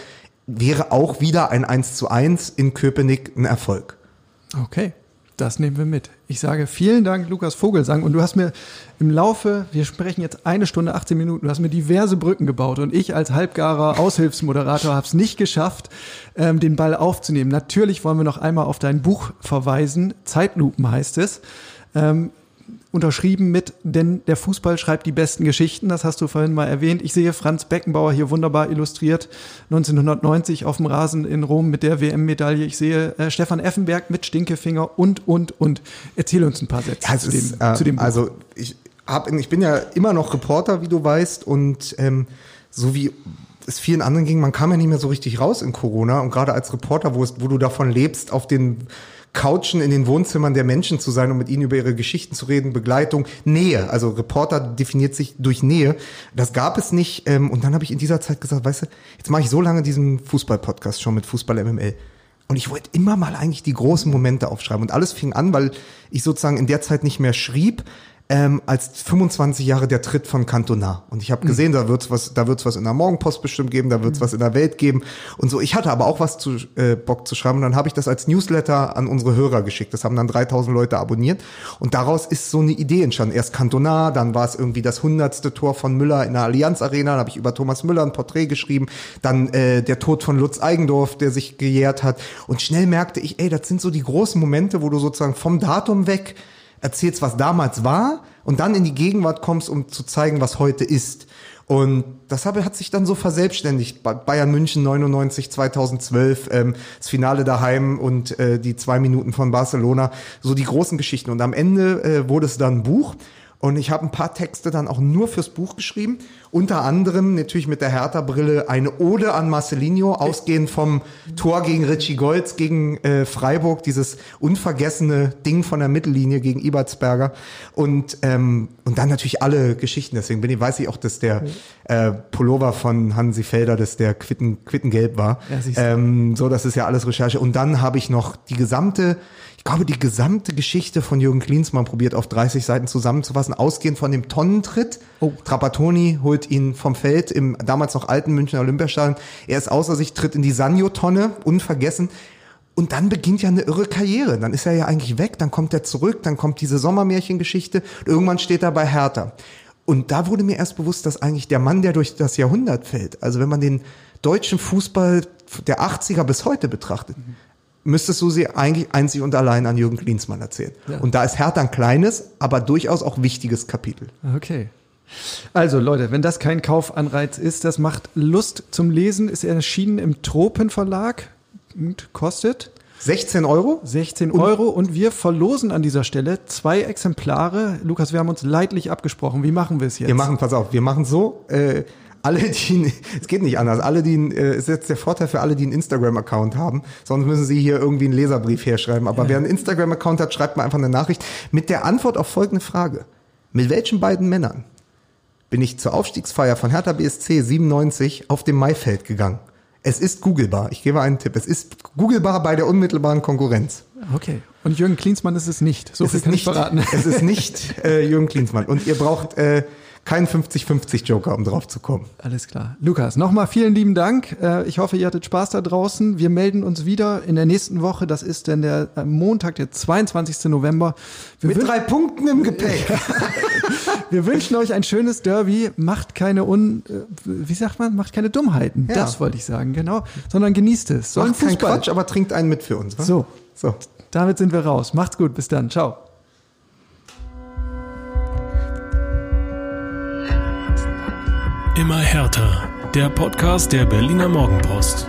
wäre auch wieder ein 1 zu 1 in Köpenick ein Erfolg. Okay. Das nehmen wir mit. Ich sage vielen Dank, Lukas Vogelsang. Und du hast mir im Laufe, wir sprechen jetzt eine Stunde, 18 Minuten, du hast mir diverse Brücken gebaut. Und ich als halbgarer Aushilfsmoderator habe es nicht geschafft, ähm, den Ball aufzunehmen. Natürlich wollen wir noch einmal auf dein Buch verweisen. Zeitlupen heißt es. Ähm, unterschrieben mit, denn der Fußball schreibt die besten Geschichten. Das hast du vorhin mal erwähnt. Ich sehe Franz Beckenbauer hier wunderbar illustriert. 1990 auf dem Rasen in Rom mit der WM-Medaille. Ich sehe äh, Stefan Effenberg mit Stinkefinger und, und, und. Erzähl uns ein paar Sätze ja, zu, dem, ist, äh, zu dem Buch. Also ich, hab, ich bin ja immer noch Reporter, wie du weißt. Und ähm, so wie es vielen anderen ging, man kam ja nicht mehr so richtig raus in Corona. Und gerade als Reporter, wo, es, wo du davon lebst, auf den Couchen in den Wohnzimmern der Menschen zu sein und mit ihnen über ihre Geschichten zu reden, Begleitung, Nähe. Also Reporter definiert sich durch Nähe. Das gab es nicht. Ähm, und dann habe ich in dieser Zeit gesagt, weißt du, jetzt mache ich so lange diesen Fußball-Podcast schon mit Fußball MML. Und ich wollte immer mal eigentlich die großen Momente aufschreiben. Und alles fing an, weil ich sozusagen in der Zeit nicht mehr schrieb, ähm, als 25 Jahre der Tritt von Cantona. Und ich habe mhm. gesehen, mhm. da wird's was, da wird's was in der Morgenpost bestimmt geben, da wird's mhm. was in der Welt geben und so. Ich hatte aber auch was zu äh, Bock zu schreiben und dann habe ich das als Newsletter an unsere Hörer geschickt. Das haben dann 3000 Leute abonniert und daraus ist so eine Idee entstanden. Erst Cantona, dann war es irgendwie das hundertste Tor von Müller in der Allianz Arena, da habe ich über Thomas Müller ein Porträt geschrieben, dann äh, der Tod von Lutz Eigendorf, der sich gejährt hat und schnell merkte ich, ey, das sind so die großen Momente, wo du sozusagen vom Datum weg erzählst, was damals war und dann in die Gegenwart kommst, um zu zeigen, was heute ist. Und das hat sich dann so verselbstständigt. Bayern München 99, 2012, ähm, das Finale daheim und äh, die zwei Minuten von Barcelona, so die großen Geschichten. Und am Ende äh, wurde es dann ein Buch. Und ich habe ein paar Texte dann auch nur fürs Buch geschrieben. Unter anderem natürlich mit der Hertha-Brille eine Ode an Marcelinho, ausgehend vom Tor gegen Richie Golds gegen äh, Freiburg, dieses unvergessene Ding von der Mittellinie gegen Ibertsberger. Und, ähm, und dann natürlich alle Geschichten. Deswegen bin ich, weiß ich auch, dass der äh, Pullover von Hansi Felder, dass der Quitten, Quittengelb war. Ja, ähm, so, das ist ja alles Recherche. Und dann habe ich noch die gesamte glaube, die gesamte Geschichte von Jürgen Klinsmann probiert auf 30 Seiten zusammenzufassen, ausgehend von dem Tonnentritt. Oh. Trapattoni holt ihn vom Feld im damals noch alten Münchner Olympiastadion. Er ist außer sich, tritt in die Sanyo-Tonne, unvergessen. Und dann beginnt ja eine irre Karriere. Dann ist er ja eigentlich weg, dann kommt er zurück, dann kommt diese Sommermärchengeschichte irgendwann steht er bei Hertha. Und da wurde mir erst bewusst, dass eigentlich der Mann, der durch das Jahrhundert fällt, also wenn man den deutschen Fußball der 80er bis heute betrachtet, mhm müsstest du sie eigentlich einzig und allein an Jürgen Klinsmann erzählen. Ja. Und da ist Hertha ein kleines, aber durchaus auch wichtiges Kapitel. Okay. Also Leute, wenn das kein Kaufanreiz ist, das macht Lust zum Lesen, ist erschienen im Tropenverlag und kostet 16 Euro? 16 Euro und wir verlosen an dieser Stelle zwei Exemplare. Lukas, wir haben uns leidlich abgesprochen. Wie machen wir es jetzt? Wir machen, pass auf, wir machen so, äh, alle, die, es geht nicht anders, alle, die, äh, ist jetzt der Vorteil für alle, die einen Instagram-Account haben, sonst müssen sie hier irgendwie einen Leserbrief herschreiben. Aber ja. wer einen Instagram-Account hat, schreibt mal einfach eine Nachricht mit der Antwort auf folgende Frage. Mit welchen beiden Männern bin ich zur Aufstiegsfeier von Hertha BSC 97 auf dem Maifeld gegangen? Es ist googlebar. Ich gebe einen Tipp. Es ist googlebar bei der unmittelbaren Konkurrenz. Okay. Und Jürgen Klinsmann ist es nicht. So es viel kann nicht, ich verraten. Es ist nicht äh, Jürgen Klinsmann. Und ihr braucht äh, kein 50-50 Joker, um drauf zu kommen. Alles klar. Lukas, nochmal vielen lieben Dank. Äh, ich hoffe, ihr hattet Spaß da draußen. Wir melden uns wieder in der nächsten Woche. Das ist dann der äh, Montag, der 22. November. Wir Mit drei Punkten im Gepäck. Wir wünschen euch ein schönes Derby. Macht keine Un, äh, wie sagt man, macht keine Dummheiten. Ja. Das wollte ich sagen, genau. Sondern genießt es. Macht kein Quatsch, aber trinkt einen mit für uns. Was? So. So. Damit sind wir raus. Macht's gut. Bis dann. Ciao. Immer härter. Der Podcast der Berliner Morgenpost.